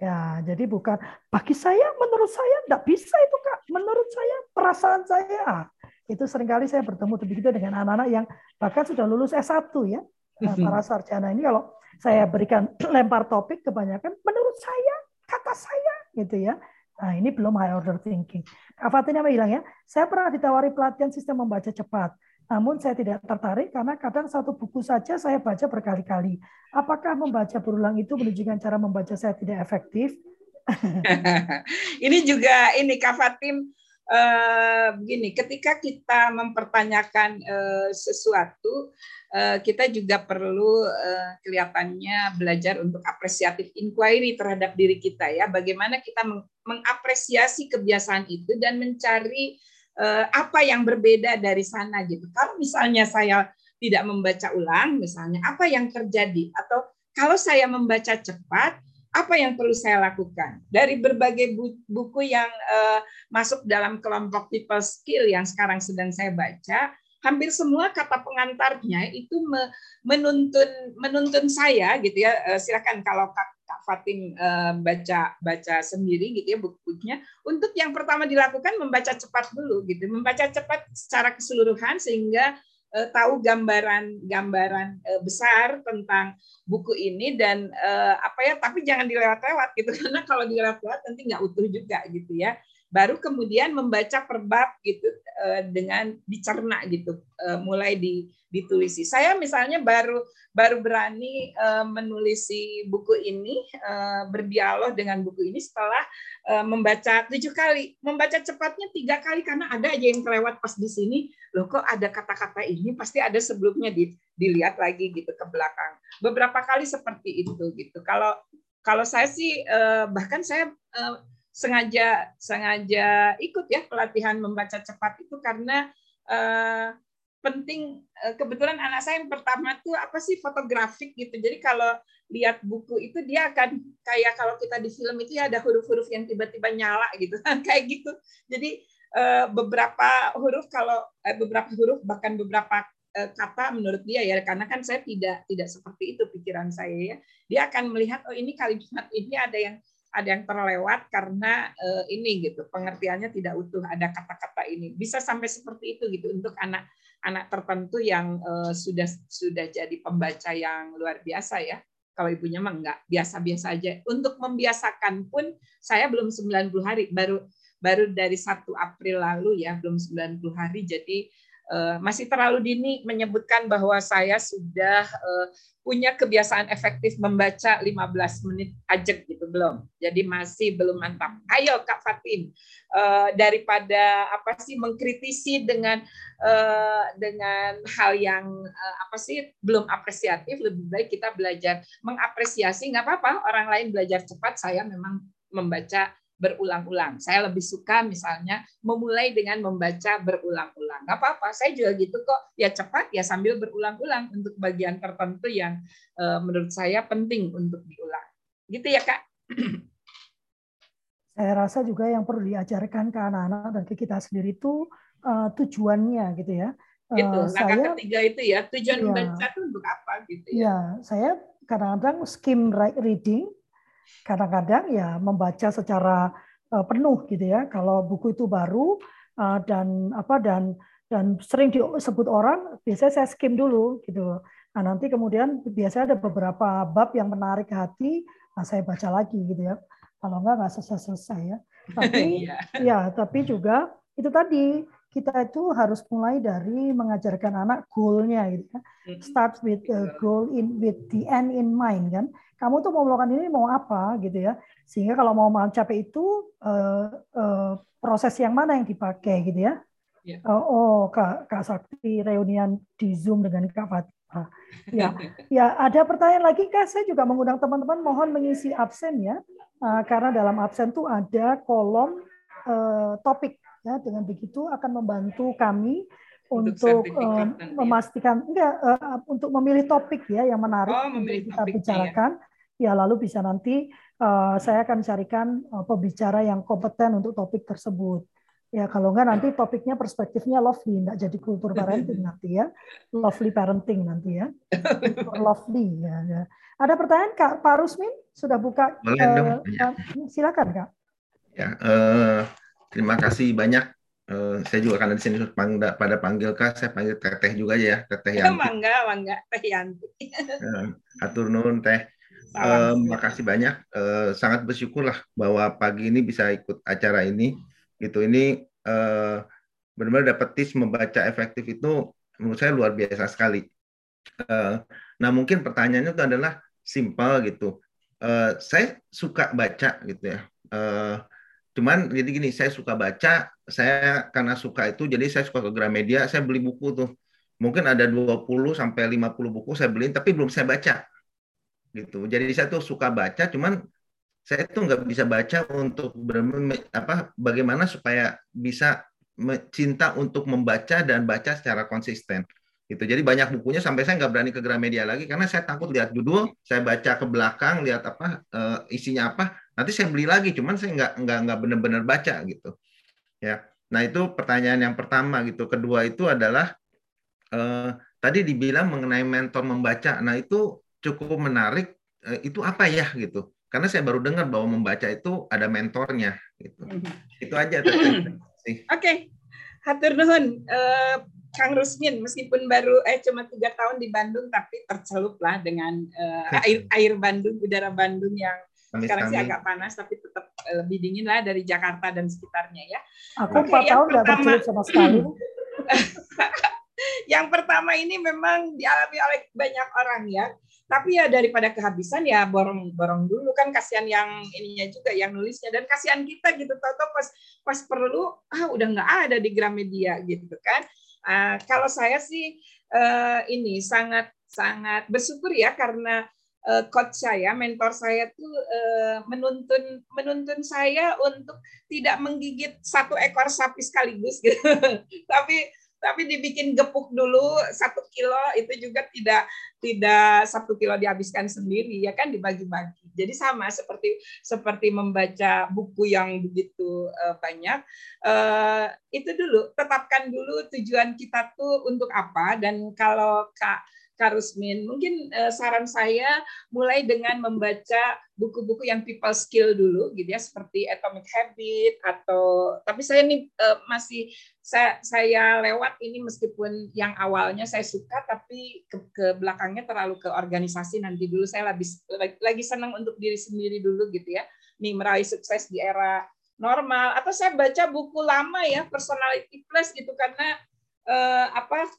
S1: Ya, jadi bukan bagi saya, menurut saya tidak bisa itu kak. Menurut saya, perasaan saya itu sering kali saya bertemu begitu dengan anak-anak yang bahkan sudah lulus S1 ya. Nah, mhm. para sarjana ini kalau saya berikan [CLEARS THROAT] lempar topik kebanyakan menurut saya, kata saya gitu ya. Nah, ini belum high order thinking. Kak apa bilang ya, saya pernah ditawari pelatihan sistem membaca cepat. Namun saya tidak tertarik karena kadang satu buku saja saya baca berkali-kali. Apakah membaca berulang itu menunjukkan cara membaca saya tidak efektif? [LAUGHS]
S2: ini juga ini Kak Fatim begini, ketika kita mempertanyakan uh, sesuatu, uh, kita juga perlu kelihatannya belajar untuk apresiatif inquiry terhadap diri kita ya. Bagaimana kita meng mengapresiasi kebiasaan itu dan mencari apa yang berbeda dari sana gitu. Kalau misalnya saya tidak membaca ulang, misalnya apa yang terjadi atau kalau saya membaca cepat, apa yang perlu saya lakukan? Dari berbagai buku yang uh, masuk dalam kelompok people skill yang sekarang sedang saya baca hampir semua kata pengantarnya itu menuntun menuntun saya gitu ya. Uh, silakan kalau kak, kak Fatim uh, baca baca sendiri gitu ya bukunya untuk yang pertama dilakukan membaca cepat dulu gitu membaca cepat secara keseluruhan sehingga uh, tahu gambaran gambaran uh, besar tentang buku ini dan uh, apa ya tapi jangan dilewat-lewat gitu. [LAUGHS] Karena kalau dilewat-lewat nanti nggak utuh juga gitu ya baru kemudian membaca per bab gitu uh, dengan dicerna gitu uh, mulai di, ditulisi saya misalnya baru baru berani uh, menulisi buku ini berdialog dengan buku ini setelah membaca tujuh kali. Membaca cepatnya tiga kali karena ada aja yang kelewat pas di sini. Loh kok ada kata-kata ini? Pasti ada sebelumnya di, dilihat lagi gitu ke belakang. Beberapa kali seperti itu gitu. Kalau kalau saya sih bahkan saya sengaja sengaja ikut ya pelatihan membaca cepat itu karena uh, penting uh, kebetulan anak saya yang pertama tuh apa sih fotografik gitu. Jadi kalau lihat buku itu dia akan kayak kalau kita di film itu ya ada huruf-huruf yang tiba-tiba nyala gitu [LAUGHS] kayak gitu. Jadi uh, beberapa huruf kalau uh, beberapa huruf bahkan beberapa kata menurut dia ya karena kan saya tidak tidak seperti itu pikiran saya ya. Dia akan melihat oh ini kalimat ini ada yang ada yang terlewat karena uh, ini gitu pengertiannya tidak utuh ada kata-kata ini. Bisa sampai seperti itu gitu untuk anak-anak tertentu yang uh, sudah sudah jadi pembaca yang luar biasa ya. Kalau ibunya mah enggak biasa-biasa aja. Untuk membiasakan pun saya belum 90 hari baru baru dari 1 April lalu ya belum 90 hari jadi masih terlalu dini menyebutkan bahwa saya sudah uh, punya kebiasaan efektif membaca 15 menit aja gitu belum. Jadi masih belum mantap. Ayo Kak Fatin, uh, daripada apa sih mengkritisi dengan dengan hal yang apa sih belum apresiatif, lebih baik kita belajar mengapresiasi. Nggak apa-apa orang lain belajar cepat, saya memang membaca berulang-ulang. Saya lebih suka misalnya memulai dengan membaca berulang-ulang. Gak apa-apa, saya juga gitu kok. Ya cepat, ya sambil berulang-ulang untuk bagian tertentu yang uh, menurut saya penting untuk diulang. Gitu ya Kak? [CLEARS THROAT]
S1: Saya rasa juga yang perlu diajarkan ke anak-anak dan ke kita sendiri itu uh, tujuannya gitu ya.
S2: Itu, uh, saya, ketiga itu ya, tujuan ya, membaca itu untuk apa gitu ya.
S1: Ya, saya kadang-kadang skim reading kadang-kadang ya membaca secara uh, penuh gitu ya. Kalau buku itu baru uh, dan apa dan dan sering disebut orang, biasanya saya skim dulu gitu. Nah, nanti kemudian biasanya ada beberapa bab yang menarik hati, nah saya baca lagi gitu ya. Kalau enggak nggak selesai-selesai ya. Tapi [LAUGHS] iya. ya, tapi juga itu tadi kita itu harus mulai dari mengajarkan anak goalnya gitu ya. Start with a goal in with the end in mind kan. Kamu tuh mau melakukan ini mau apa gitu ya. Sehingga kalau mau mencapai itu uh, uh, proses yang mana yang dipakai gitu ya. Yeah. Iya. Uh, oh Kak Kak Sakti reunian di Zoom dengan Kak Fatima. Ya, [LAUGHS] ya ada pertanyaan lagi Kak. Saya juga mengundang teman-teman mohon mengisi absen ya. Uh, karena dalam absen tuh ada kolom uh, topik Ya, dengan begitu akan membantu kami untuk, untuk uh, memastikan enggak uh, untuk memilih topik ya yang menarik oh, untuk kita ya. bicarakan. Ya. Ya lalu bisa nanti uh, saya akan carikan uh, pembicara yang kompeten untuk topik tersebut. Ya kalau enggak nanti topiknya perspektifnya lovely, enggak jadi kultur parenting [LAUGHS] nanti ya, lovely parenting nanti ya, [LAUGHS] lovely ya, ya. Ada pertanyaan Kak Pak Rusmin sudah buka?
S5: Boleh uh, dong. Ya.
S1: Silakan Kak.
S5: Ya, uh, Terima kasih banyak. Uh, saya juga karena di sini pada panggil kak, saya panggil teteh juga aja ya, teteh [LAUGHS]
S2: yang. Mangga, mangga, teh Yanti.
S5: uh, atur nuhun teh. Uh, makasih banyak. Uh, sangat bersyukurlah bahwa pagi ini bisa ikut acara ini. Gitu ini uh, benar-benar dapat tips membaca efektif itu menurut saya luar biasa sekali. Uh, nah mungkin pertanyaannya itu adalah simpel gitu. Saya suka baca gitu ya. Cuman jadi gini, saya suka baca, saya karena suka itu jadi saya suka ke Gramedia, saya beli buku tuh. Mungkin ada 20 sampai 50 buku saya beli tapi belum saya baca. Gitu. Jadi saya tuh suka baca, cuman saya tuh nggak bisa baca untuk apa bagaimana supaya bisa cinta untuk membaca dan baca secara konsisten gitu. Jadi banyak bukunya sampai saya nggak berani ke Gramedia lagi karena saya takut lihat judul saya baca ke belakang lihat apa uh, isinya apa nanti saya beli lagi cuman saya nggak nggak nggak benar-benar baca gitu. Ya nah itu pertanyaan yang pertama gitu. Kedua itu adalah uh, tadi dibilang mengenai mentor membaca nah itu cukup menarik uh, itu apa ya gitu karena saya baru dengar bahwa membaca itu ada mentornya gitu mm-hmm. itu aja [CLEARS THROAT]
S2: oke okay. hatur nuhun uh, Kang Rusmin meskipun baru eh cuma tiga tahun di Bandung tapi tercelup lah dengan uh, air [LAUGHS] air Bandung udara Bandung yang Sekarang sih agak panas tapi tetap lebih dingin lah dari Jakarta dan sekitarnya ya.
S1: Aku empat tahun nggak tercelup sama sekali. [LAUGHS]
S2: yang pertama ini memang dialami oleh banyak orang ya. Tapi ya daripada kehabisan ya borong-borong dulu kan kasihan yang ininya juga yang nulisnya dan kasihan kita gitu tahu pas pas perlu ah udah nggak ada di Gramedia gitu kan. Uh, kalau saya sih uh, ini sangat sangat bersyukur ya karena uh, coach saya, mentor saya tuh uh, menuntun menuntun saya untuk tidak menggigit satu ekor sapi sekaligus gitu. [LAUGHS] Tapi tapi dibikin gepuk dulu satu kilo itu juga tidak tidak satu kilo dihabiskan sendiri ya kan dibagi-bagi. Jadi sama seperti seperti membaca buku yang begitu uh, banyak. Uh, itu dulu tetapkan dulu tujuan kita tuh untuk apa. Dan kalau kak Karusmin. Mungkin uh, saran saya mulai dengan membaca buku-buku yang people skill dulu gitu ya seperti Atomic Habit atau tapi saya ini uh, masih saya saya lewat ini meskipun yang awalnya saya suka tapi ke, ke belakangnya terlalu ke organisasi nanti dulu saya lebih lagi, senang untuk diri sendiri dulu gitu ya. Nih meraih sukses di era normal atau saya baca buku lama ya personality plus gitu karena uh, apa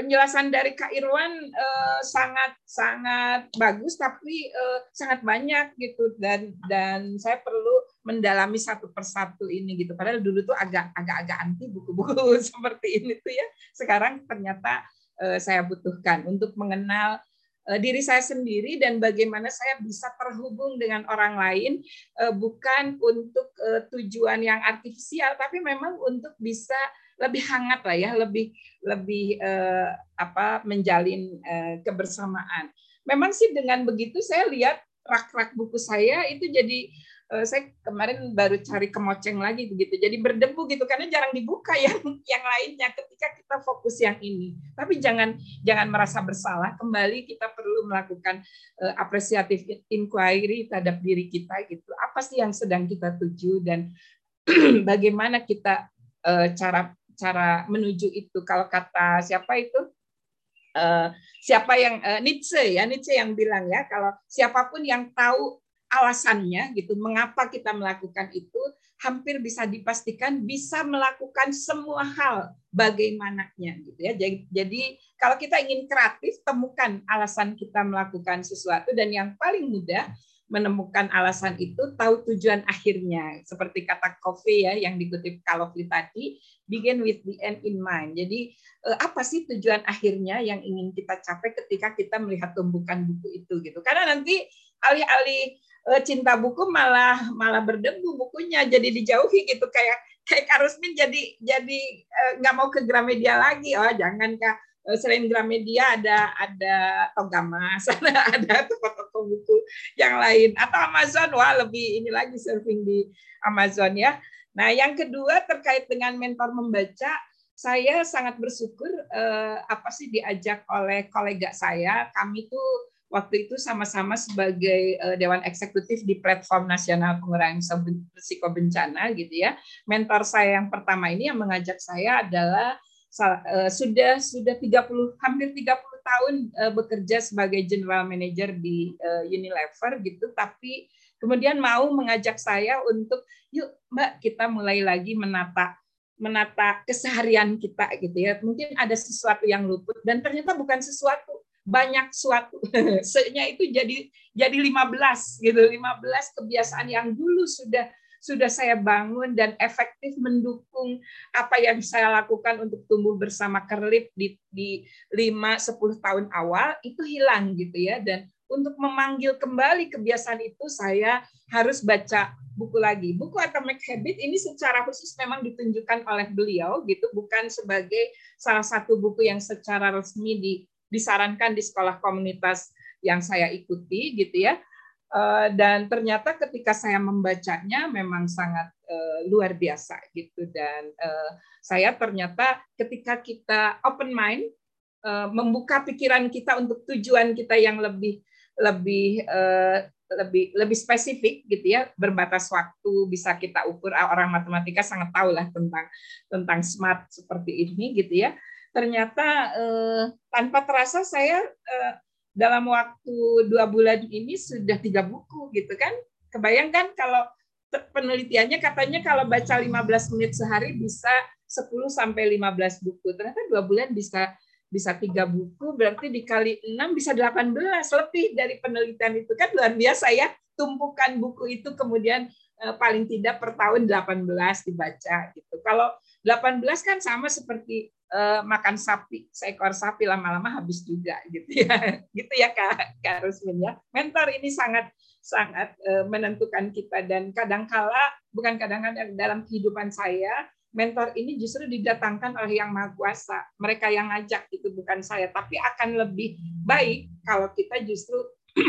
S2: penjelasan dari Kak Irwan uh, sangat sangat bagus tapi uh, sangat banyak gitu. Dan dan saya perlu mendalami satu persatu ini gitu. Padahal dulu tuh agak agak anti buku-buku [LAUGHS] seperti ini tuh ya. Sekarang ternyata uh, saya butuhkan untuk mengenal uh, diri saya sendiri dan bagaimana saya bisa terhubung dengan orang lain uh, bukan untuk tujuan yang artifisial tapi memang untuk bisa lebih hangat lah ya, lebih lebih uh, apa menjalin uh, kebersamaan. Memang sih dengan begitu saya lihat rak-rak buku saya itu jadi uh, saya kemarin baru cari kemoceng lagi begitu. Jadi berdebu gitu karena jarang dibuka [LAUGHS] yang yang lainnya ketika kita fokus yang ini. Tapi jangan jangan merasa bersalah. Kembali kita perlu melakukan uh, apresiatif inquiry terhadap diri kita gitu. Apa sih yang sedang kita tuju dan [CLEARS THROAT] bagaimana kita uh, cara cara menuju itu. Kalau kata siapa itu? Uh, siapa yang uh, Nietzsche ya Nietzsche yang bilang ya kalau siapa pun yang tahu alasannya gitu mengapa kita melakukan itu hampir bisa dipastikan bisa melakukan semua hal bagaimananya gitu ya jadi kalau kita ingin kreatif temukan alasan kita melakukan sesuatu dan yang paling mudah menemukan alasan itu, tahu tujuan akhirnya. Seperti kata Kofi ya yang dikutip Kalofli tadi, begin with the end in mind. Jadi eh, apa sih tujuan akhirnya yang ingin kita capai ketika kita melihat tumbukan buku itu gitu. Karena nanti alih-alih eh, cinta buku malah malah berdebu bukunya jadi dijauhi gitu kayak kayak Karusmin jadi jadi eh, nggak mau ke Gramedia lagi. Oh jangan Kak selain Gramedia ada ada Togamas, [LAUGHS] ada ada toko-toko buku yang lain atau Amazon wah lebih ini lagi surfing di Amazon ya. Nah, yang kedua terkait dengan mentor membaca, saya sangat bersyukur eh, apa sih diajak oleh kolega saya. Kami tuh waktu itu sama-sama sebagai uh, dewan eksekutif di platform nasional pengurangan risiko bencana gitu ya. Mentor saya yang pertama ini yang mengajak saya adalah sudah sudah 30 hampir 30 tahun uh, bekerja sebagai general manager di uh, Unilever gitu. Tapi kemudian mau mengajak saya untuk yuk Mbak kita mulai lagi menata menata keseharian kita gitu ya. Mungkin ada sesuatu yang luput dan ternyata bukan sesuatu banyak suatu. [LAUGHS] Senya itu jadi jadi 15 gitu 15 kebiasaan yang dulu sudah sudah saya bangun dan efektif mendukung apa yang saya lakukan untuk tumbuh bersama Kerlip di di 5 10 tahun awal itu hilang gitu ya dan untuk memanggil kembali kebiasaan itu saya harus baca buku lagi. Buku Atomic Habit ini secara khusus memang ditunjukkan oleh beliau gitu, bukan sebagai salah satu buku yang secara resmi di, disarankan di sekolah komunitas yang saya ikuti gitu ya. Eh, dan ternyata ketika saya membacanya memang sangat uh, luar biasa gitu. Dan uh, saya ternyata ketika kita open mind uh, membuka pikiran kita untuk tujuan kita yang lebih lebih uh, lebih lebih spesifik gitu ya berbatas waktu bisa kita ukur. Ah, orang matematika sangat tahu lah tentang tentang smart seperti ini gitu ya. Ternyata uh, tanpa terasa saya uh, dalam waktu dua bulan ini sudah tiga buku gitu kan. Kebayangkan kalau penelitiannya katanya kalau baca 15 menit sehari bisa 10 sampai 15 buku. Ternyata dua bulan bisa bisa tiga buku, berarti dikali enam bisa 18 lebih dari penelitian itu kan luar biasa ya. Tumpukan buku itu kemudian eh, paling tidak per tahun 18 dibaca gitu. Kalau 18 kan sama seperti uh, makan sapi, seekor sapi lama-lama habis juga gitu ya. [LAUGHS] Gitu ya Kak, Kak Rusmin ya. Mentor ini sangat sangat uh, menentukan kita dan kadangkala bukan kadang-kadang dalam kehidupan saya mentor ini justru didatangkan oleh yang maha kuasa. Mereka yang ngajak itu bukan saya, tapi akan lebih baik kalau kita justru [CLEARS THROAT]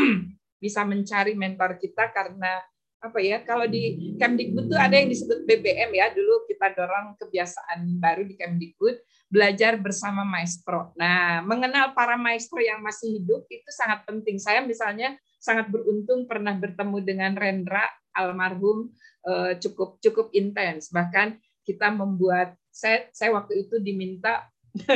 S2: bisa mencari mentor kita karena apa ya kalau di Kemdikbud itu ada yang disebut BBM ya dulu kita dorong kebiasaan baru di Kemdikbud belajar bersama maestro. Nah mengenal para maestro yang masih hidup itu sangat penting. Saya misalnya sangat beruntung pernah bertemu dengan Rendra almarhum eh, cukup cukup intens bahkan kita membuat saya saya waktu itu diminta [LAUGHS]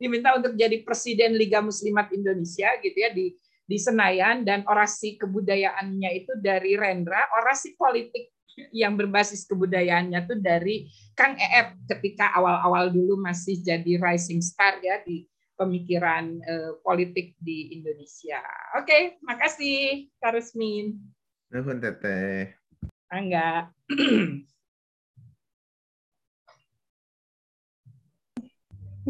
S2: diminta untuk jadi presiden Liga Muslimat Indonesia gitu ya di di Senayan dan orasi kebudayaannya itu dari Rendra, orasi politik yang berbasis kebudayaannya itu dari Kang EF ketika awal-awal dulu masih jadi rising star ya di pemikiran uh, politik di Indonesia. Oke, okay, makasih Kak Rusmin.
S5: Nuhun Teteh.
S2: Angga.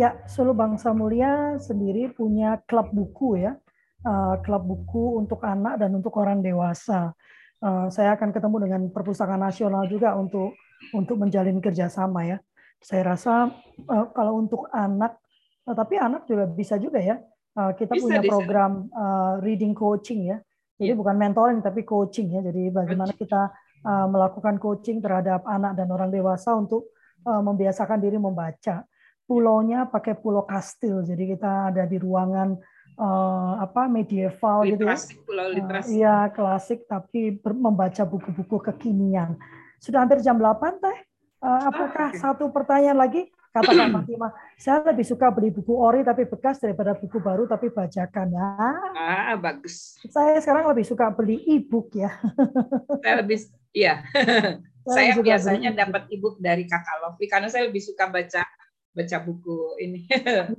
S1: ya, Solo Bangsa Mulia sendiri punya klub buku ya uh, klub buku untuk anak dan untuk orang dewasa. Uh, saya akan ketemu dengan perpustakaan nasional juga untuk untuk menjalin kerjasama ya. Saya rasa uh, kalau untuk anak, uh, tapi anak juga bisa juga ya. Uh, kita bisa, punya bisa. program uh, reading coaching ya. Jadi yeah. bukan mentoring tapi coaching ya. Jadi bagaimana kita uh, melakukan coaching terhadap anak dan orang dewasa untuk uh, membiasakan diri membaca. Pulaunya pakai pulau kastil. Jadi kita ada di ruangan uh, apa medieval gitu ya. Literasi. Uh, iya, klasik tapi membaca buku-buku kekinian. Sudah hampir jam 8 teh. Uh, apakah ah, okay. satu pertanyaan lagi? Kata Kak Fatimah, saya lebih suka beli buku ori tapi bekas daripada buku baru tapi bajakan. Ya.
S2: Ah, bagus.
S1: Saya sekarang lebih suka beli e-book ya. [LAUGHS]
S2: saya lebih, iya. saya, saya biasanya dapat e-book dari Kakak Lofi karena saya lebih suka baca baca buku ini.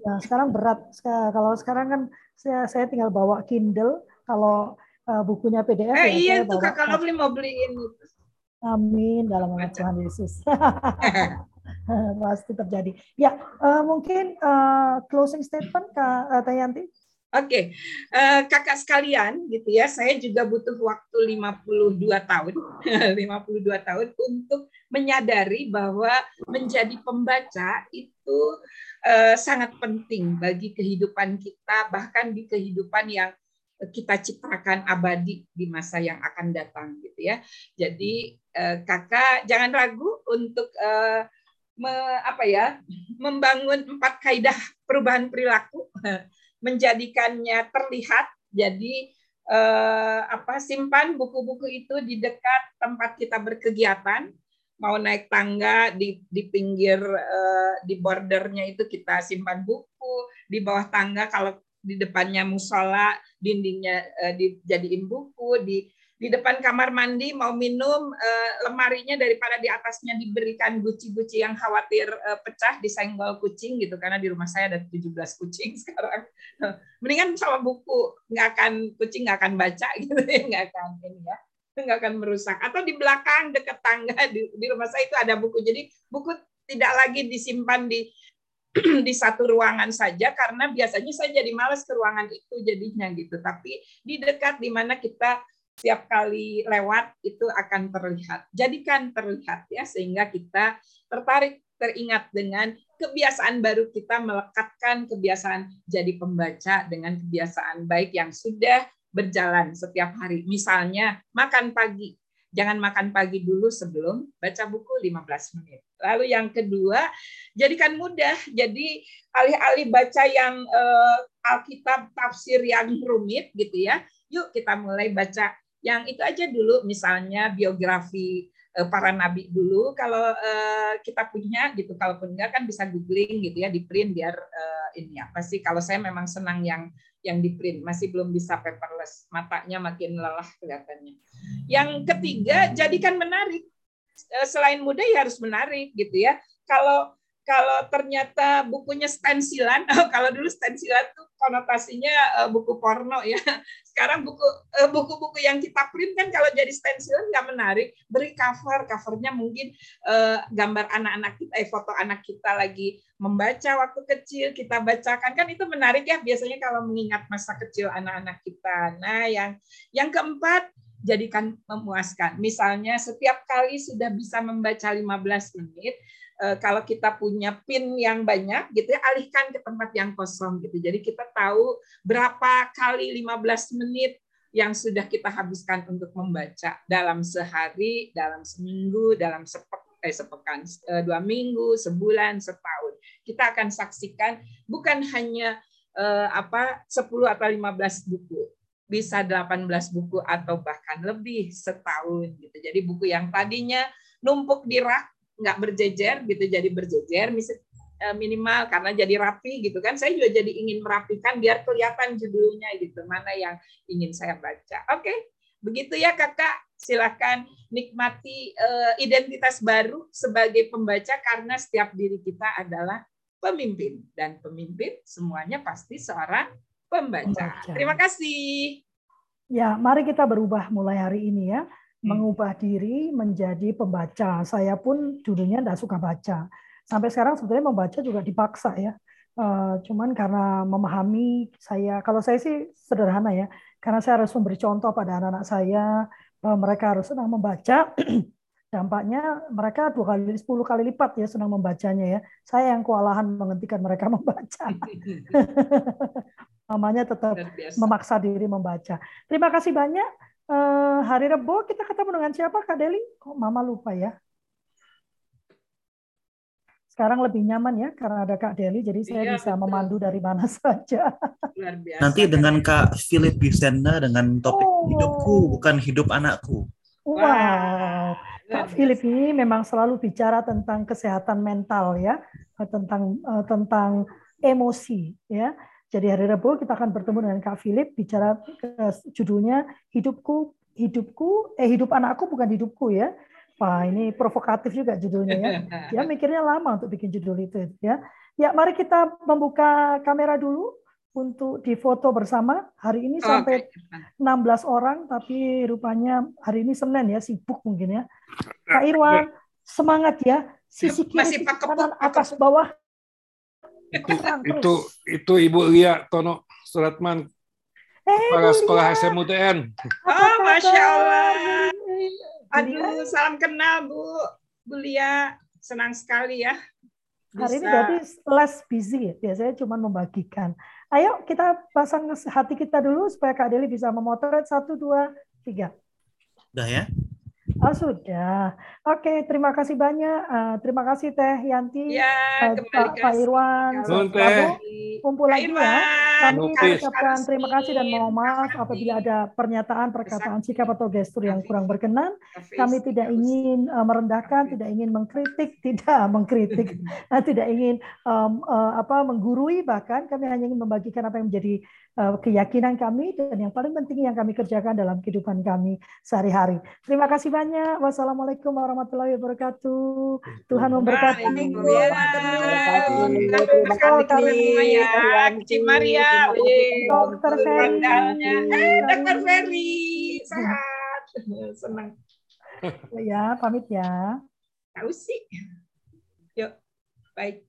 S1: ya, sekarang berat. Kalau sekarang kan saya saya tinggal bawa Kindle. Kalau uh, bukunya PDF
S2: eh, ya iya itu kakak Lovely mau beliin.
S1: Amin dalam nama Tuhan Yesus. [LAUGHS] [LAUGHS] Pasti terjadi. Ya, uh, mungkin uh, closing statement Kak uh, Tayanti.
S2: Oke, okay. uh, kakak sekalian gitu ya, saya juga butuh waktu 52 tahun, [LAUGHS] 52 tahun untuk menyadari bahwa menjadi pembaca itu uh, sangat penting bagi kehidupan kita, bahkan di kehidupan yang kita ciptakan abadi di masa yang akan datang gitu ya. Jadi uh, kakak jangan ragu untuk uh, me, apa ya membangun empat kaidah perubahan perilaku [LAUGHS] menjadikannya terlihat. Jadi eh, apa simpan buku-buku itu di dekat tempat kita berkegiatan. Mau naik tangga di di pinggir eh, di bordernya itu kita simpan buku. Di bawah tangga kalau di depannya musola dindingnya eh, dijadiin buku di di depan kamar mandi mau minum uh, lemarinya daripada di atasnya diberikan guci-guci yang khawatir uh, pecah disenggol kucing gitu. Karena di rumah saya ada 17 kucing [LAUGHS] sekarang. Mendingan sama buku. Nggak akan kucing nggak akan baca gitu ya. [LAUGHS] Nggak akan ini ya. Nggak akan merusak. Atau di belakang dekat tangga di, di rumah saya itu ada buku. Jadi buku tidak lagi disimpan di [CLEARS THROAT] di satu ruangan saja. Karena biasanya saya jadi males ke ruangan itu jadinya gitu. Tapi di dekat di mana kita setiap kali lewat itu akan terlihat. Jadikan terlihat ya sehingga kita tertarik teringat dengan kebiasaan baru kita melekatkan kebiasaan jadi pembaca dengan kebiasaan baik yang sudah berjalan setiap hari. Misalnya makan pagi. Jangan makan pagi dulu sebelum baca buku 15 menit. Lalu yang kedua, jadikan mudah. Jadi alih-alih baca yang eh, Alkitab tafsir yang rumit gitu ya. Yuk kita mulai baca yang itu aja dulu misalnya biografi eh, para nabi dulu kalau uh, kita punya gitu kalaupun enggak kan bisa googling gitu ya di print biar uh, ini apa sih kalau saya memang senang yang yang di print, masih belum bisa paperless. Matanya makin lelah kelihatannya. Yang ketiga, jadikan menarik. Eh, selain mudah ya harus menarik gitu ya. Kalau kalau ternyata bukunya stensilan, [LAUGHS] kalau dulu stensilan tuh konotasinya uh, buku porno ya. [LAUGHS] Sekarang buku uh, buku-buku yang kita print kan kalau jadi stensilan nggak menarik. Beri cover, covernya mungkin uh, gambar anak-anak kita, eh, foto anak kita lagi membaca waktu kecil kita bacakan kan itu menarik ya biasanya kalau mengingat masa kecil anak-anak kita. Nah, yang yang keempat jadikan memuaskan. Misalnya setiap kali sudah bisa membaca 15 menit, Eh, kalau kita punya pin yang banyak gitu ya alihkan ke tempat yang kosong gitu. Jadi kita tahu berapa kali 15 menit yang sudah kita habiskan untuk membaca dalam sehari, dalam seminggu, dalam sepek, eh, sepekan, eh, dua minggu, sebulan, setahun. Kita akan saksikan bukan hanya eh, apa 10 atau 15 buku, bisa 18 buku atau bahkan lebih setahun gitu. Jadi buku yang tadinya numpuk di rak nggak berjejer gitu jadi berjejer eh, minimal karena jadi rapi gitu kan saya juga jadi ingin merapikan biar kelihatan judulnya gitu mana yang ingin saya baca oke begitu ya kakak silakan nikmati uh, identitas baru sebagai pembaca karena setiap diri kita adalah pemimpin dan pemimpin semuanya pasti seorang pembaca. pembaca. Terima kasih.
S1: Ya, mari kita berubah mulai hari ini ya. Hmm. mengubah diri menjadi pembaca. Saya pun dulunya tidak suka baca. Sampai sekarang sebetulnya membaca juga dipaksa ya. Uh, cuman karena memahami saya, kalau saya sih sederhana ya, karena saya harus memberi contoh pada anak-anak saya bahwa mereka harus senang membaca. [CLEARS THROAT] Dampaknya mereka dua kali, sepuluh kali lipat ya senang membacanya ya. Saya yang kewalahan menghentikan mereka [LAUGHS] membaca. [LAUGHS] Mamanya tetap memaksa diri membaca. Terima kasih banyak uh, hari Rebo kita ketemu dengan siapa Kak Deli? Kok Mama lupa ya? Sekarang lebih nyaman ya karena ada Kak Deli, jadi saya iya, bisa betul. memandu dari mana [LAUGHS] saja.
S6: Luar biasa. Nanti dengan Kak Philip Bisenda dengan topik oh. hidupku bukan hidup anakku.
S1: Wow. Kak Philip ini memang selalu bicara tentang kesehatan mental ya, tentang uh, tentang emosi ya. Jadi hari Rabu kita akan bertemu dengan Kak Philip bicara judulnya hidupku hidupku eh hidup anakku bukan hidupku ya. Wah, ini provokatif juga judulnya ya. [LAUGHS] Ya mikirnya lama untuk bikin judul itu ya. Ya, mari kita membuka kamera dulu untuk difoto bersama. Hari ini sampai okay. 16 orang tapi rupanya hari ini Senin ya, sibuk mungkin ya. Kak Irwan, semangat ya. Sisi kiri, Masih kanan, atas, bawah
S4: itu itu itu Ibu Lia Tono Suratman eh, kepala sekolah SMUTN.
S2: Oh, masya Allah. Aduh, salam kenal Bu Bu Lia, senang sekali ya.
S1: Bisa. Hari ini berarti less busy ya. Biasanya cuma membagikan. Ayo kita pasang hati kita dulu supaya Kak Deli bisa memotret satu dua tiga.
S6: Udah ya?
S1: Oh sudah. Oke, terima kasih banyak. Uh, terima kasih Teh Yanti,
S2: ya, uh,
S1: Pak, Pak Irwan, Pak kumpul lagi ya. Kami ucapkan terima kasih dan mohon maaf apabila ada pernyataan, perkataan, sikap atau gestur yang kurang berkenan. Kami [LAUGHS] [LAUGHS] tidak ingin uh, merendahkan, tidak ingin mengkritik, tidak mengkritik, tidak ingin um, uh, apa menggurui bahkan kami hanya ingin membagikan apa yang menjadi keyakinan kami dan yang paling penting yang kami kerjakan dalam kehidupan kami sehari-hari. Terima kasih banyak. Wassalamualaikum warahmatullahi wabarakatuh. Tuhan memberkati.
S2: Cik Maria,
S1: Dokter Ferry.
S2: Eh, Dokter Ferry, sehat. [LAUGHS] Senang.
S1: Ya, pamit ya.
S2: Tahu sih. Yuk, baik.